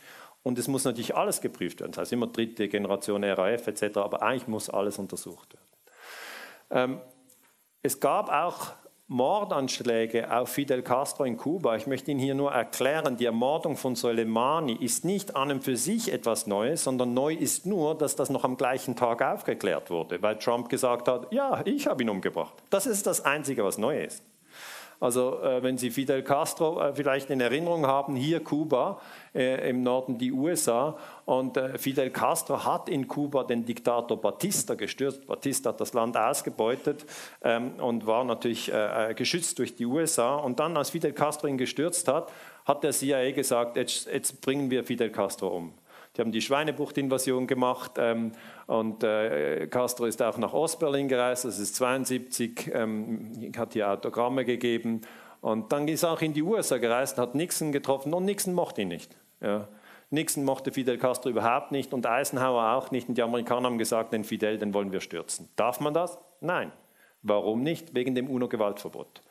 Und es muss natürlich alles geprüft werden. Das heißt immer dritte Generation RAF etc., aber eigentlich muss alles untersucht werden. Ähm, es gab auch Mordanschläge auf Fidel Castro in Kuba. Ich möchte Ihnen hier nur erklären, die Ermordung von Soleimani ist nicht an und für sich etwas Neues, sondern neu ist nur, dass das noch am gleichen Tag aufgeklärt wurde, weil Trump gesagt hat, ja, ich habe ihn umgebracht. Das ist das Einzige, was neu ist. Also äh, wenn Sie Fidel Castro äh, vielleicht in Erinnerung haben, hier Kuba, äh, im Norden die USA. Und äh, Fidel Castro hat in Kuba den Diktator Batista gestürzt. Batista hat das Land ausgebeutet ähm, und war natürlich äh, äh, geschützt durch die USA. Und dann, als Fidel Castro ihn gestürzt hat, hat der CIA gesagt, jetzt, jetzt bringen wir Fidel Castro um. Die haben die Schweinebucht-Invasion gemacht ähm, und äh, Castro ist auch nach Ostberlin gereist, das ist 72, ähm, hat hier Autogramme gegeben und dann ist er auch in die USA gereist, hat Nixon getroffen und Nixon mochte ihn nicht. Ja. Nixon mochte Fidel Castro überhaupt nicht und Eisenhower auch nicht und die Amerikaner haben gesagt, den Fidel, den wollen wir stürzen. Darf man das? Nein. Warum nicht? Wegen dem UNO-Gewaltverbot.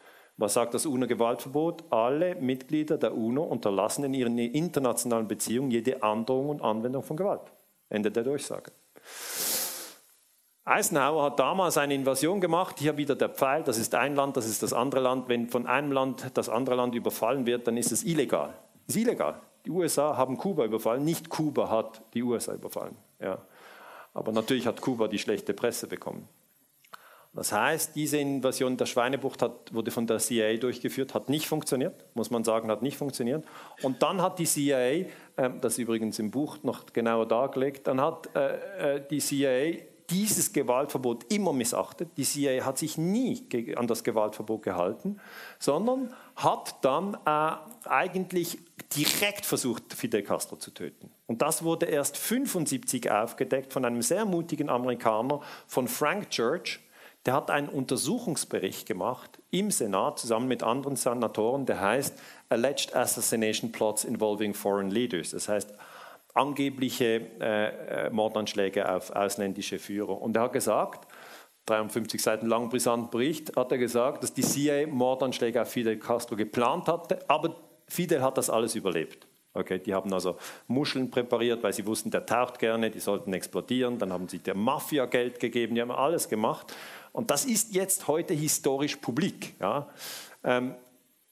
Was sagt das UNO-Gewaltverbot? Alle Mitglieder der UNO unterlassen in ihren internationalen Beziehungen jede Androhung und Anwendung von Gewalt. Ende der Durchsage. Eisenhower hat damals eine Invasion gemacht. Hier wieder der Pfeil. Das ist ein Land, das ist das andere Land. Wenn von einem Land das andere Land überfallen wird, dann ist es illegal. Es ist illegal. Die USA haben Kuba überfallen, nicht Kuba hat die USA überfallen. Ja. Aber natürlich hat Kuba die schlechte Presse bekommen. Das heißt, diese Invasion der Schweinebucht hat, wurde von der CIA durchgeführt, hat nicht funktioniert, muss man sagen, hat nicht funktioniert. Und dann hat die CIA, äh, das übrigens im Buch noch genauer dargelegt, dann hat äh, äh die CIA dieses Gewaltverbot immer missachtet. Die CIA hat sich nie an das Gewaltverbot gehalten, sondern hat dann äh, eigentlich direkt versucht, Fidel Castro zu töten. Und das wurde erst 1975 aufgedeckt von einem sehr mutigen Amerikaner, von Frank Church, der hat einen Untersuchungsbericht gemacht im Senat zusammen mit anderen Senatoren, der heißt Alleged Assassination Plots Involving Foreign Leaders. Das heißt angebliche äh, äh Mordanschläge auf ausländische Führer. Und er hat gesagt, 53 Seiten lang brisant Bericht, hat er gesagt, dass die CIA Mordanschläge auf Fidel Castro geplant hatte, aber Fidel hat das alles überlebt. Okay, die haben also Muscheln präpariert, weil sie wussten, der taucht gerne, die sollten explodieren. Dann haben sie der Mafia Geld gegeben, die haben alles gemacht. Und das ist jetzt heute historisch publik. Ja. Ähm,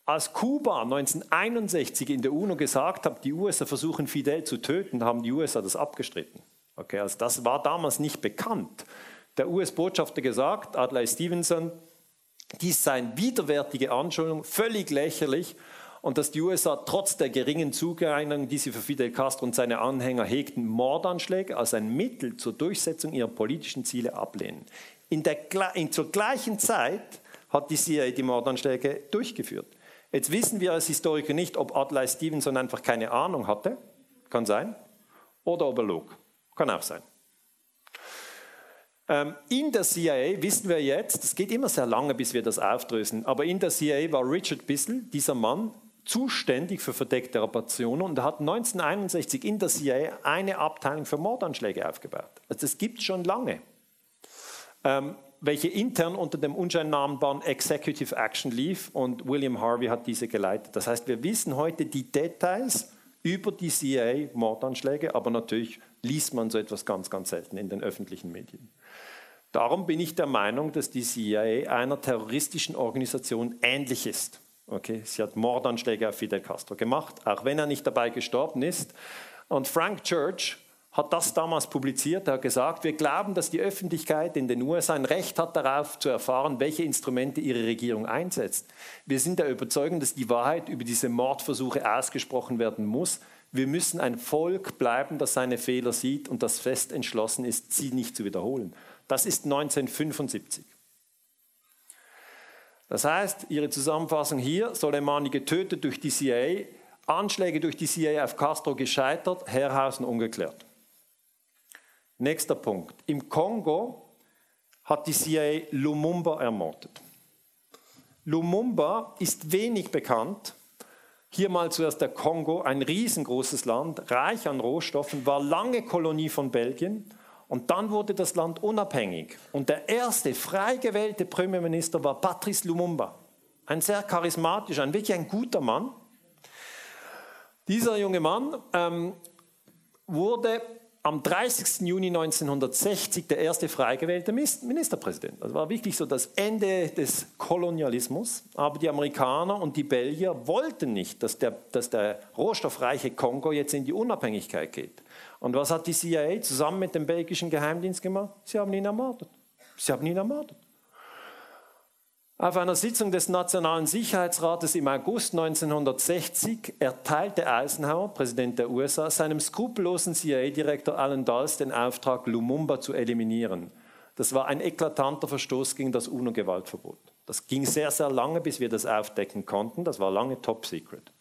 als Kuba 1961 in der UNO gesagt hat, die USA versuchen Fidel zu töten, haben die USA das abgestritten. Okay, also das war damals nicht bekannt. Der US-Botschafter gesagt, Adlai Stevenson, dies seien widerwärtige Anschuldigungen, völlig lächerlich und dass die USA trotz der geringen Zugeeignung, die sie für Fidel Castro und seine Anhänger hegten, Mordanschläge als ein Mittel zur Durchsetzung ihrer politischen Ziele ablehnen. In der, in, zur gleichen Zeit hat die CIA die Mordanschläge durchgeführt. Jetzt wissen wir als Historiker nicht, ob Adlai Stevenson einfach keine Ahnung hatte, kann sein, oder ob er log, kann auch sein. Ähm, in der CIA wissen wir jetzt, es geht immer sehr lange, bis wir das aufdrösen, aber in der CIA war Richard Bissell, dieser Mann, zuständig für verdeckte Operationen und er hat 1961 in der CIA eine Abteilung für Mordanschläge aufgebaut. Also das gibt es schon lange. Ähm, welche intern unter dem unscheinnahmbaren Executive Action lief und William Harvey hat diese geleitet. Das heißt, wir wissen heute die Details über die CIA-Mordanschläge, aber natürlich liest man so etwas ganz, ganz selten in den öffentlichen Medien. Darum bin ich der Meinung, dass die CIA einer terroristischen Organisation ähnlich ist. Okay, sie hat Mordanschläge auf Fidel Castro gemacht, auch wenn er nicht dabei gestorben ist. Und Frank Church hat das damals publiziert. Er hat gesagt, wir glauben, dass die Öffentlichkeit in den USA ein Recht hat darauf zu erfahren, welche Instrumente ihre Regierung einsetzt. Wir sind der Überzeugung, dass die Wahrheit über diese Mordversuche ausgesprochen werden muss. Wir müssen ein Volk bleiben, das seine Fehler sieht und das fest entschlossen ist, sie nicht zu wiederholen. Das ist 1975. Das heißt, Ihre Zusammenfassung hier, Soleimani getötet durch die CIA, Anschläge durch die CIA auf Castro gescheitert, Herrhausen ungeklärt. Nächster Punkt. Im Kongo hat die CIA Lumumba ermordet. Lumumba ist wenig bekannt. Hier mal zuerst der Kongo, ein riesengroßes Land, reich an Rohstoffen, war lange Kolonie von Belgien und dann wurde das Land unabhängig. Und der erste frei gewählte Premierminister war Patrice Lumumba. Ein sehr charismatischer, ein wirklich ein guter Mann. Dieser junge Mann ähm, wurde am 30. Juni 1960 der erste frei gewählte Ministerpräsident. Das war wirklich so das Ende des Kolonialismus. Aber die Amerikaner und die Belgier wollten nicht, dass der, dass der rohstoffreiche Kongo jetzt in die Unabhängigkeit geht. Und was hat die CIA zusammen mit dem belgischen Geheimdienst gemacht? Sie haben ihn ermordet. Sie haben ihn ermordet. Auf einer Sitzung des Nationalen Sicherheitsrates im August 1960 erteilte Eisenhower, Präsident der USA, seinem skrupellosen CIA-Direktor Alan Dulles den Auftrag, Lumumba zu eliminieren. Das war ein eklatanter Verstoß gegen das UNO-Gewaltverbot. Das ging sehr, sehr lange, bis wir das aufdecken konnten. Das war lange top secret.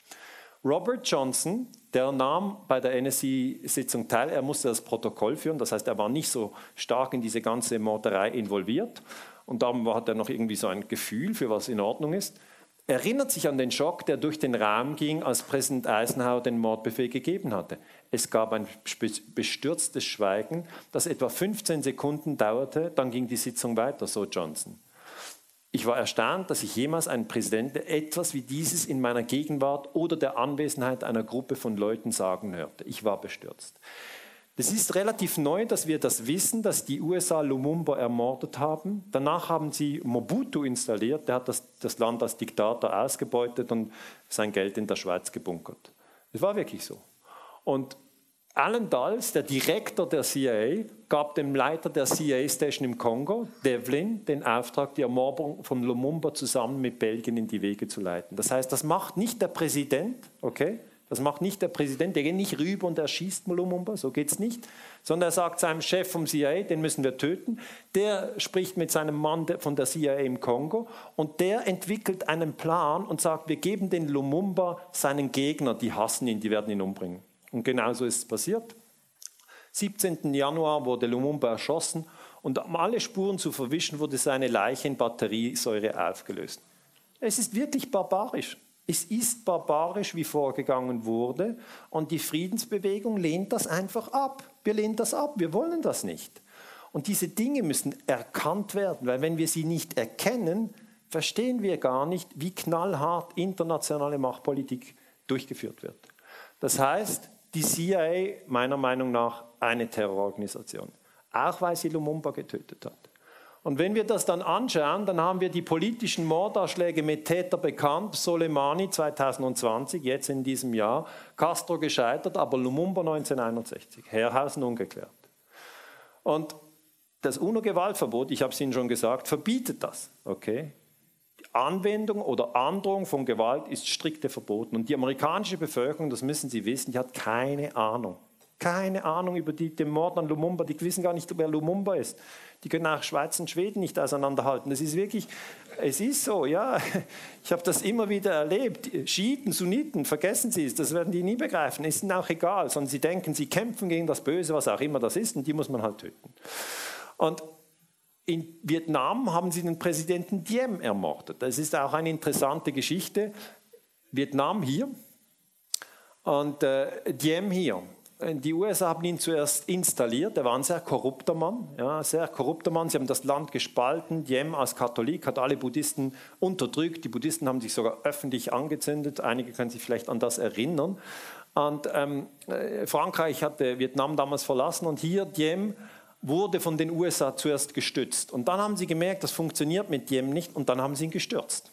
Robert Johnson, der nahm bei der NSC-Sitzung teil. Er musste das Protokoll führen, das heißt, er war nicht so stark in diese ganze Morderei involviert und darum hat er noch irgendwie so ein Gefühl für was in Ordnung ist. Erinnert sich an den Schock, der durch den Raum ging, als Präsident Eisenhower den Mordbefehl gegeben hatte. Es gab ein bestürztes Schweigen, das etwa 15 Sekunden dauerte, dann ging die Sitzung weiter, so Johnson. Ich war erstaunt, dass ich jemals einen Präsidenten etwas wie dieses in meiner Gegenwart oder der Anwesenheit einer Gruppe von Leuten sagen hörte. Ich war bestürzt. Es ist relativ neu, dass wir das wissen, dass die USA Lumumba ermordet haben. Danach haben sie Mobutu installiert. Der hat das, das Land als Diktator ausgebeutet und sein Geld in der Schweiz gebunkert. Es war wirklich so. Und Alan Dulles, der Direktor der CIA, gab dem Leiter der CIA-Station im Kongo, Devlin, den Auftrag, die Ermordung von Lumumba zusammen mit Belgien in die Wege zu leiten. Das heißt, das macht nicht der Präsident, okay? Das macht nicht der Präsident, der geht nicht rüber und erschießt Lumumba, so geht es nicht, sondern er sagt seinem Chef vom CIA, den müssen wir töten, der spricht mit seinem Mann von der CIA im Kongo und der entwickelt einen Plan und sagt, wir geben den Lumumba seinen Gegner, die hassen ihn, die werden ihn umbringen. Und genau so ist es passiert. 17. Januar wurde Lumumba erschossen und um alle Spuren zu verwischen, wurde seine Leiche in Batteriesäure aufgelöst. Es ist wirklich barbarisch. Es ist barbarisch, wie vorgegangen wurde, und die Friedensbewegung lehnt das einfach ab. Wir lehnen das ab, wir wollen das nicht. Und diese Dinge müssen erkannt werden, weil wenn wir sie nicht erkennen, verstehen wir gar nicht, wie knallhart internationale Machtpolitik durchgeführt wird. Das heißt, die CIA, meiner Meinung nach, eine Terrororganisation, auch weil sie Lumumba getötet hat. Und wenn wir das dann anschauen, dann haben wir die politischen Mordanschläge mit Täter bekannt, Soleimani 2020, jetzt in diesem Jahr, Castro gescheitert, aber Lumumba 1961, Herrhausen ungeklärt. Und das UNO-Gewaltverbot, ich habe es Ihnen schon gesagt, verbietet das. Okay? Die Anwendung oder Androhung von Gewalt ist strikte verboten. Und die amerikanische Bevölkerung, das müssen Sie wissen, die hat keine Ahnung. Keine Ahnung über die, den Mord an Lumumba. Die wissen gar nicht, wer Lumumba ist. Die können auch Schweiz und Schweden nicht auseinanderhalten. Das ist wirklich, es ist so, ja. Ich habe das immer wieder erlebt. Schiiten, Sunniten, vergessen Sie es, das werden die nie begreifen. Ist ihnen auch egal, sondern sie denken, sie kämpfen gegen das Böse, was auch immer das ist, und die muss man halt töten. Und in Vietnam haben sie den Präsidenten Diem ermordet. Das ist auch eine interessante Geschichte. Vietnam hier und äh, Diem hier. Die USA haben ihn zuerst installiert. Er war ein sehr korrupter Mann, ja, sehr korrupter Mann. Sie haben das Land gespalten. Diem als Katholik hat alle Buddhisten unterdrückt. Die Buddhisten haben sich sogar öffentlich angezündet. Einige können sich vielleicht an das erinnern. Und ähm, äh, Frankreich hatte Vietnam damals verlassen und hier Diem wurde von den USA zuerst gestützt. Und dann haben sie gemerkt, das funktioniert mit Diem nicht und dann haben sie ihn gestürzt.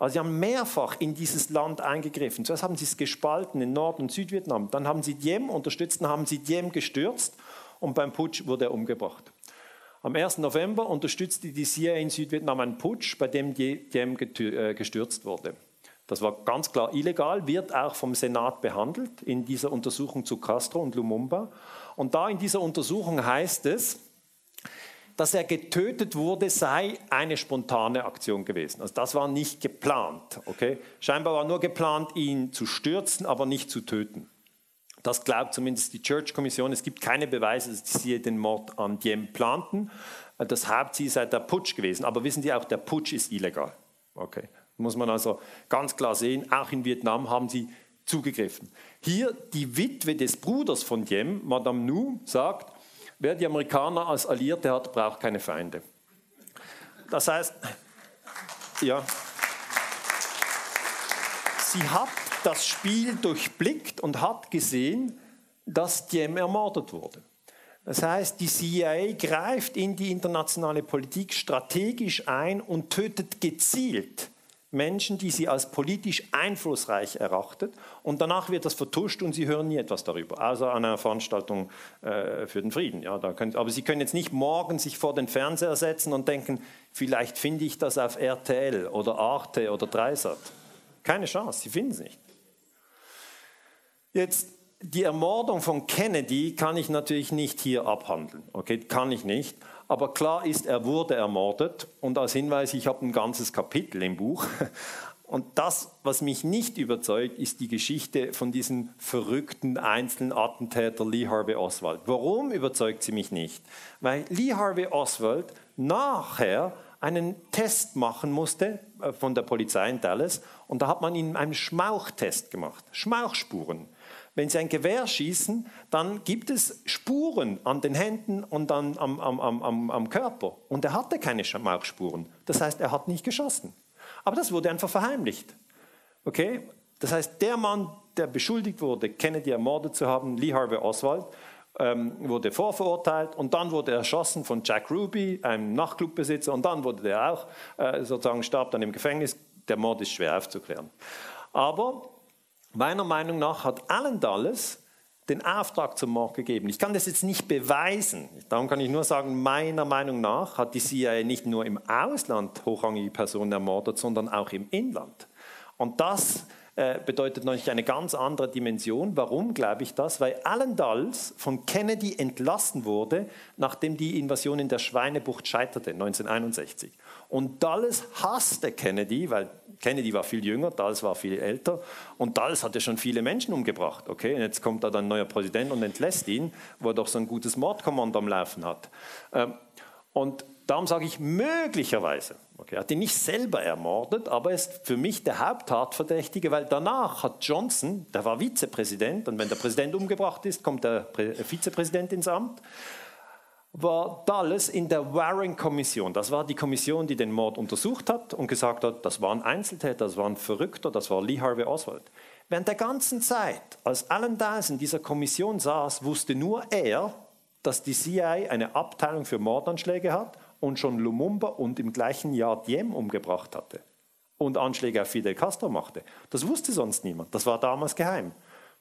Also sie haben mehrfach in dieses Land eingegriffen. Zuerst haben sie es gespalten in Nord- und Südvietnam. Dann haben sie Diem unterstützt, dann haben sie Diem gestürzt und beim Putsch wurde er umgebracht. Am 1. November unterstützte die CIA in Südvietnam einen Putsch, bei dem Diem äh, gestürzt wurde. Das war ganz klar illegal, wird auch vom Senat behandelt in dieser Untersuchung zu Castro und Lumumba. Und da in dieser Untersuchung heißt es, dass er getötet wurde, sei eine spontane Aktion gewesen. Also das war nicht geplant. Okay? Scheinbar war nur geplant, ihn zu stürzen, aber nicht zu töten. Das glaubt zumindest die Church-Kommission. Es gibt keine Beweise, dass sie den Mord an Diem planten. Das Hauptziel sei der Putsch gewesen. Aber wissen Sie auch, der Putsch ist illegal. Okay. Muss man also ganz klar sehen, auch in Vietnam haben sie zugegriffen. Hier die Witwe des Bruders von Diem, Madame Nu, sagt, Wer die Amerikaner als Alliierte hat, braucht keine Feinde. Das heißt, ja, sie hat das Spiel durchblickt und hat gesehen, dass Diem ermordet wurde. Das heißt, die CIA greift in die internationale Politik strategisch ein und tötet gezielt Menschen, die sie als politisch einflussreich erachtet. Und danach wird das vertuscht und sie hören nie etwas darüber, außer an einer Veranstaltung äh, für den Frieden. Ja, da können, aber sie können jetzt nicht morgen sich vor den Fernseher setzen und denken, vielleicht finde ich das auf RTL oder Arte oder Dreisat. Keine Chance, sie finden es nicht. Jetzt die Ermordung von Kennedy kann ich natürlich nicht hier abhandeln. Okay, kann ich nicht. Aber klar ist, er wurde ermordet. Und als Hinweis, ich habe ein ganzes Kapitel im Buch. Und das, was mich nicht überzeugt, ist die Geschichte von diesem verrückten einzelnen Attentäter Lee Harvey Oswald. Warum überzeugt sie mich nicht? Weil Lee Harvey Oswald nachher einen Test machen musste äh, von der Polizei in Dallas und da hat man ihm einen Schmauchtest gemacht, Schmauchspuren. Wenn Sie ein Gewehr schießen, dann gibt es Spuren an den Händen und an, am, am, am, am Körper. Und er hatte keine Mauchspuren. Das heißt, er hat nicht geschossen. Aber das wurde einfach verheimlicht. Okay? Das heißt, der Mann, der beschuldigt wurde, Kennedy ermordet zu haben, Lee Harvey Oswald, ähm, wurde vorverurteilt und dann wurde er erschossen von Jack Ruby, einem Nachtclubbesitzer, und dann wurde der auch äh, sozusagen starb dann im Gefängnis. Der Mord ist schwer aufzuklären. Aber Meiner Meinung nach hat Alan Dulles den Auftrag zum Mord gegeben. Ich kann das jetzt nicht beweisen. Darum kann ich nur sagen, meiner Meinung nach hat die CIA nicht nur im Ausland hochrangige Personen ermordet, sondern auch im Inland. Und das äh, bedeutet natürlich eine ganz andere Dimension. Warum glaube ich das? Weil Alan Dulles von Kennedy entlassen wurde, nachdem die Invasion in der Schweinebucht scheiterte, 1961. Und Dulles hasste Kennedy, weil Kennedy war viel jünger, Dulles war viel älter und Dulles hatte schon viele Menschen umgebracht. Okay, und jetzt kommt da dann ein neuer Präsident und entlässt ihn, wo er doch so ein gutes Mordkommando am Laufen hat. Ähm, und darum sage ich möglicherweise. Okay, er hat ihn nicht selber ermordet, aber er ist für mich der Haupttatverdächtige, weil danach hat Johnson, der war Vizepräsident, und wenn der Präsident umgebracht ist, kommt der Vizepräsident ins Amt war Dulles in der Warren-Kommission. Das war die Kommission, die den Mord untersucht hat und gesagt hat, das war ein Einzeltäter, das war ein Verrückter, das war Lee Harvey Oswald. Während der ganzen Zeit, als Alan Dulles in dieser Kommission saß, wusste nur er, dass die CIA eine Abteilung für Mordanschläge hat und schon Lumumba und im gleichen Jahr Diem umgebracht hatte und Anschläge auf Fidel Castro machte. Das wusste sonst niemand. Das war damals geheim.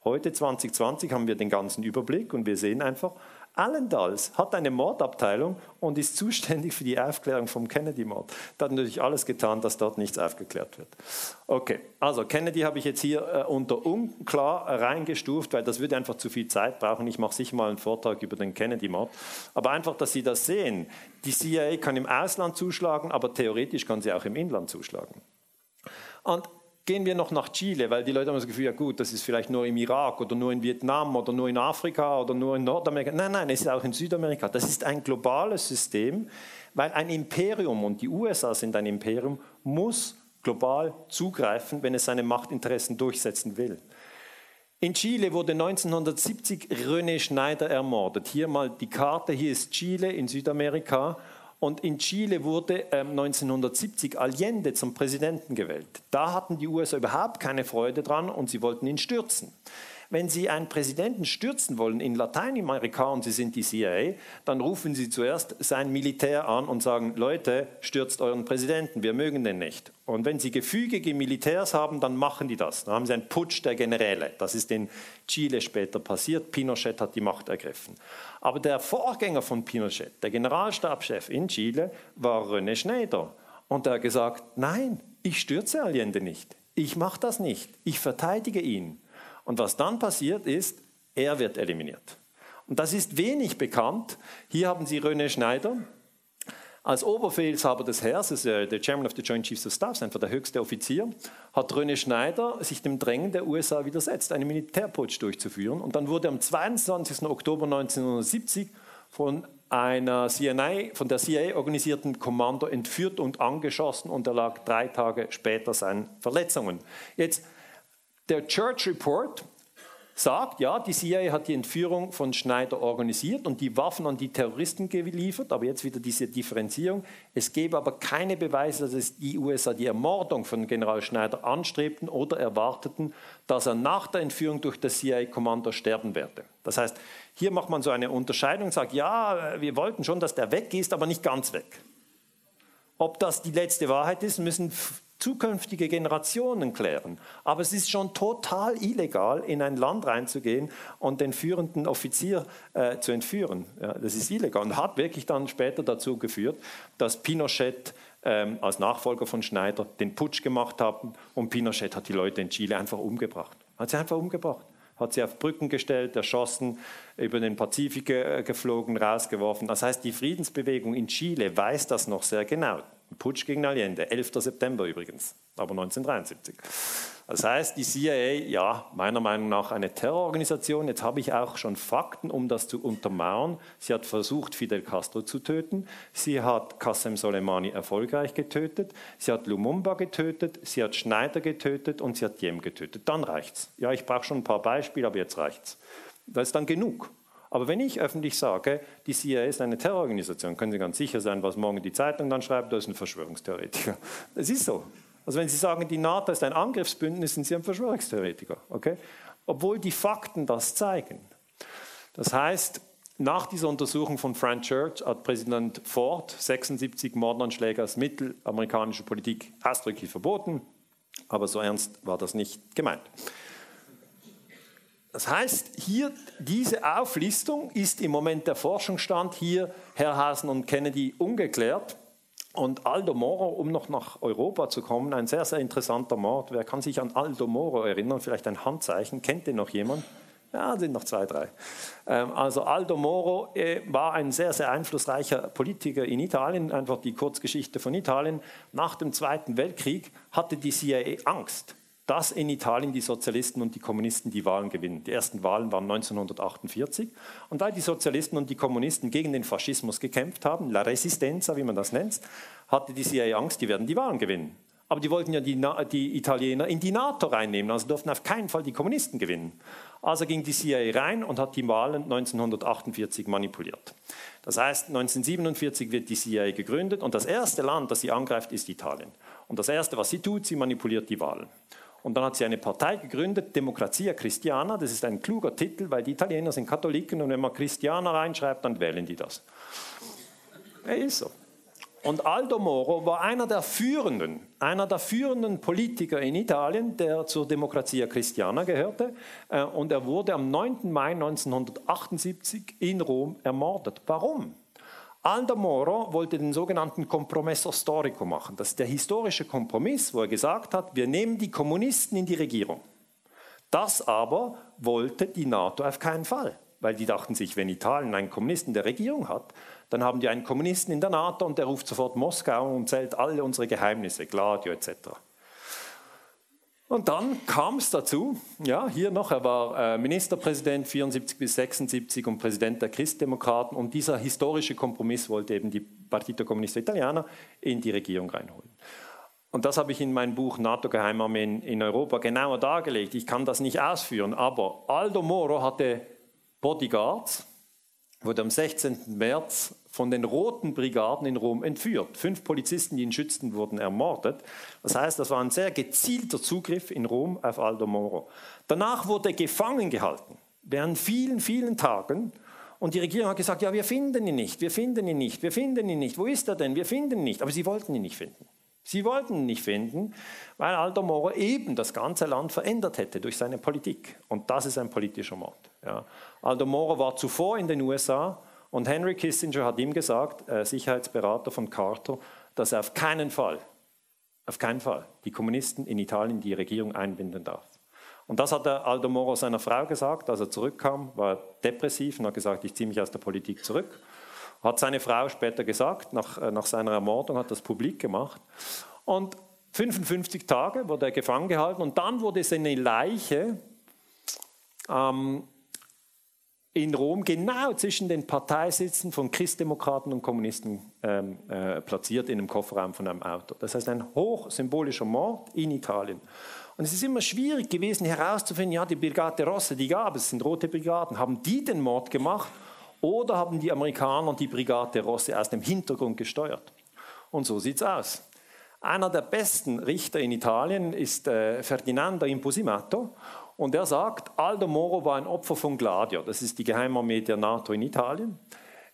Heute 2020 haben wir den ganzen Überblick und wir sehen einfach, Allendals hat eine Mordabteilung und ist zuständig für die Aufklärung vom Kennedy-Mord. Da hat natürlich alles getan, dass dort nichts aufgeklärt wird. Okay, also Kennedy habe ich jetzt hier äh, unter unklar reingestuft, weil das würde einfach zu viel Zeit brauchen. Ich mache sicher mal einen Vortrag über den Kennedy-Mord. Aber einfach, dass Sie das sehen. Die CIA kann im Ausland zuschlagen, aber theoretisch kann sie auch im Inland zuschlagen. Und gehen wir noch nach Chile, weil die Leute haben das Gefühl, ja gut, das ist vielleicht nur im Irak oder nur in Vietnam oder nur in Afrika oder nur in Nordamerika. Nein, nein, es ist auch in Südamerika. Das ist ein globales System, weil ein Imperium, und die USA sind ein Imperium, muss global zugreifen, wenn es seine Machtinteressen durchsetzen will. In Chile wurde 1970 René Schneider ermordet. Hier mal die Karte, hier ist Chile in Südamerika. Und in Chile wurde 1970 ähm, Allende zum Präsidenten gewählt. Da hatten die USA überhaupt keine Freude dran und sie wollten ihn stürzen. Wenn Sie einen Präsidenten stürzen wollen in Lateinamerika und Sie sind die CIA, dann rufen Sie zuerst sein Militär an und sagen, Leute, stürzt euren Präsidenten, wir mögen den nicht. Und wenn Sie gefügige Militärs haben, dann machen die das. Dann haben Sie einen Putsch der Generäle. Das ist in Chile später passiert. Pinochet hat die Macht ergriffen. Aber der Vorgänger von Pinochet, der Generalstabschef in Chile, war René Schneider. Und er hat gesagt, nein, ich stürze Allende nicht. Ich mache das nicht. Ich verteidige ihn. Und was dann passiert ist, er wird eliminiert. Und das ist wenig bekannt. Hier haben Sie René Schneider. Als Oberbefehlshaber des Heeres, äh, der Chairman of the Joint Chiefs of Staff, einfach der höchste Offizier, hat René Schneider sich dem Drängen der USA widersetzt, einen Militärputsch durchzuführen. Und dann wurde am 22. Oktober 1970 von einer CNI, von der CIA organisierten Kommando entführt und angeschossen und er lag drei Tage später seinen Verletzungen. Jetzt der Church Report sagt, ja, die CIA hat die Entführung von Schneider organisiert und die Waffen an die Terroristen geliefert, aber jetzt wieder diese Differenzierung. Es gäbe aber keine Beweise, dass die USA die Ermordung von General Schneider anstrebten oder erwarteten, dass er nach der Entführung durch das CIA-Kommando sterben werde. Das heißt, hier macht man so eine Unterscheidung, sagt, ja, wir wollten schon, dass der weg ist, aber nicht ganz weg. Ob das die letzte Wahrheit ist, müssen zukünftige Generationen klären. Aber es ist schon total illegal, in ein Land reinzugehen und den führenden Offizier äh, zu entführen. Ja, das ist illegal und hat wirklich dann später dazu geführt, dass Pinochet ähm, als Nachfolger von Schneider den Putsch gemacht hat und Pinochet hat die Leute in Chile einfach umgebracht. Hat sie einfach umgebracht hat sie auf Brücken gestellt, erschossen, über den Pazifik äh, geflogen, rausgeworfen. Das heißt, die Friedensbewegung in Chile weiß das noch sehr genau. Putsch gegen Allende, 11. September übrigens, aber 1973. Das heißt, die CIA, ja, meiner Meinung nach eine Terrororganisation. Jetzt habe ich auch schon Fakten, um das zu untermauern. Sie hat versucht, Fidel Castro zu töten. Sie hat Qasem Soleimani erfolgreich getötet. Sie hat Lumumba getötet. Sie hat Schneider getötet und sie hat Diem getötet. Dann reicht's. Ja, ich brauche schon ein paar Beispiele, aber jetzt reicht's. Das ist dann genug. Aber wenn ich öffentlich sage, die CIA ist eine Terrororganisation, können Sie ganz sicher sein, was morgen die Zeitung dann schreibt, das ist ein Verschwörungstheoretiker. Das ist so. Also wenn Sie sagen, die NATO ist ein Angriffsbündnis, sind Sie ein Verschwörungstheoretiker. Okay? Obwohl die Fakten das zeigen. Das heißt, nach dieser Untersuchung von Frank Church hat Präsident Ford 76 Mordanschläge als Mittel amerikanischer Politik ausdrücklich verboten. Aber so ernst war das nicht gemeint. Das heißt, hier diese Auflistung ist im Moment der Forschungsstand hier Herrhausen und Kennedy ungeklärt. Und Aldo Moro, um noch nach Europa zu kommen, ein sehr, sehr interessanter Mord. Wer kann sich an Aldo Moro erinnern? Vielleicht ein Handzeichen. Kennt den noch jemand? Ja, sind noch zwei, drei. Ähm, also Aldo Moro äh, war ein sehr, sehr einflussreicher Politiker in Italien, einfach die Kurzgeschichte von Italien. Nach dem Zweiten Weltkrieg hatte die CIA Angst, dass in Italien die Sozialisten und die Kommunisten die Wahlen gewinnen. Die ersten Wahlen waren 1948. Und weil die Sozialisten und die Kommunisten gegen den Faschismus gekämpft haben, La Resistenza, wie man das nennt, hatte die CIA Angst, die werden die Wahlen gewinnen. Aber die wollten ja die, die, Italiener in die NATO reinnehmen, also durften auf keinen Fall die Kommunisten gewinnen. Also ging die CIA rein und hat die Wahlen 1948 manipuliert. Das heißt, 1947 wird die CIA gegründet und das erste Land, das sie angreift, ist Italien. Und das erste, was sie tut, sie manipuliert die Wahlen. Und dann hat sie eine Partei gegründet, Democrazia Cristiana. Das ist ein kluger Titel, weil die Italiener sind Katholiken und wenn man Cristiana reinschreibt, dann wählen die das. Er ist so. Und Aldo Moro war einer der führenden, einer der führenden Politiker in Italien, der zur Democrazia Cristiana gehörte. Äh, und er wurde am 9. Mai 1978 in Rom ermordet. Warum? Aldo Moro wollte den sogenannten Compromesso Storico machen. Das ist der historische Kompromiss, wo er gesagt hat, wir nehmen die Kommunisten in die Regierung. Das aber wollte die NATO auf keinen Fall, weil die dachten sich, wenn Italien einen Kommunisten der Regierung hat, dann haben die einen Kommunisten in der NATO und der ruft sofort Moskau und zählt alle unsere Geheimnisse, Gladio etc. Und dann kam es dazu, ja, hier noch, er war äh, Ministerpräsident 74 bis 76 und Präsident der Christdemokraten und dieser historische Kompromiss wollte eben die Partito Comunista Italiana in die Regierung reinholen. und das habe ich in meinem Buch NATO-Geheimarmeen in Europa genauer dargelegt. Ich kann das nicht ausführen, aber Aldo Moro hatte Bodyguards, wurde am 16. März von den Roten Brigaden in Rom entführt. Fünf Polizisten, die ihn schützten, wurden ermordet. Das heißt, das war ein sehr gezielter Zugriff in Rom auf Aldo Moro. Danach wurde er gefangen gehalten, während vielen, vielen Tagen. Und die Regierung hat gesagt, ja, wir finden ihn nicht, wir finden ihn nicht, wir finden ihn nicht. Wo ist er denn? Wir finden ihn nicht. Aber sie wollten ihn nicht finden. Sie wollten ihn nicht finden, weil Aldo Moro eben das ganze Land verändert hätte durch seine Politik. Und das ist ein politischer Mord. Ja. Aldo Moro war zuvor in den USA und Henry Kissinger hat ihm gesagt, äh, Sicherheitsberater von Carter, dass er auf keinen Fall, auf keinen Fall die Kommunisten in Italien die Regierung einbinden darf. Und das hat der Aldo Moro seiner Frau gesagt, als er zurückkam, war er depressiv und hat gesagt, ich ziehe mich aus der Politik zurück. Hat seine Frau später gesagt, nach, äh, nach seiner Ermordung hat das publik gemacht. Und 55 Tage wurde er gefangen gehalten und dann wurde seine Leiche ähm, in Rom genau zwischen den Parteisitzen von Christdemokraten und Kommunisten ähm, äh, platziert in einem Kofferraum von einem Auto. Das heißt ein hochsymbolischer Mord in Italien. Und es ist immer schwierig gewesen herauszufinden, ja, die Brigate Rosse, die gab es, sind rote Brigaden, haben die den Mord gemacht oder haben die Amerikaner die Brigate Rosse aus dem Hintergrund gesteuert? Und so sieht es aus. Einer der besten Richter in Italien ist äh, Ferdinando Imposimato und er sagt, Aldo Moro war ein Opfer von Gladio, das ist die Geheimarmee der NATO in Italien.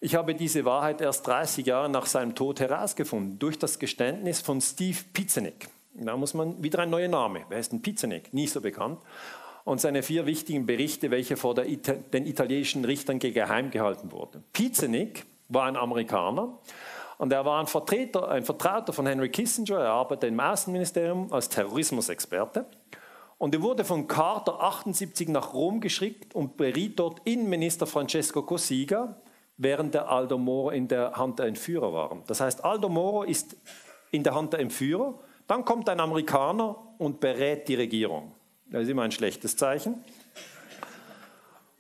Ich habe diese Wahrheit erst 30 Jahre nach seinem Tod herausgefunden, durch das Geständnis von Steve Pizzenik. Da muss man wieder ein neuer Name. Wer ist denn Pizzenik? Nie so bekannt. Und seine vier wichtigen Berichte, welche vor Ita den italienischen Richtern geheim gehalten wurden. Pizzenik war ein Amerikaner und er war ein Vertreter, ein Vertrauter von Henry Kissinger. Er arbeitete im Außenministerium als Terrorismusexperte. Und er wurde von Carter 78 nach Rom geschickt und beriet dort Innenminister Francesco Cossiga, während der Aldo Moro in der Hand der Entführer war. Das heißt, Aldo Moro ist in der Hand der Entführer, dann kommt ein Amerikaner und berät die Regierung. Das ist immer ein schlechtes Zeichen.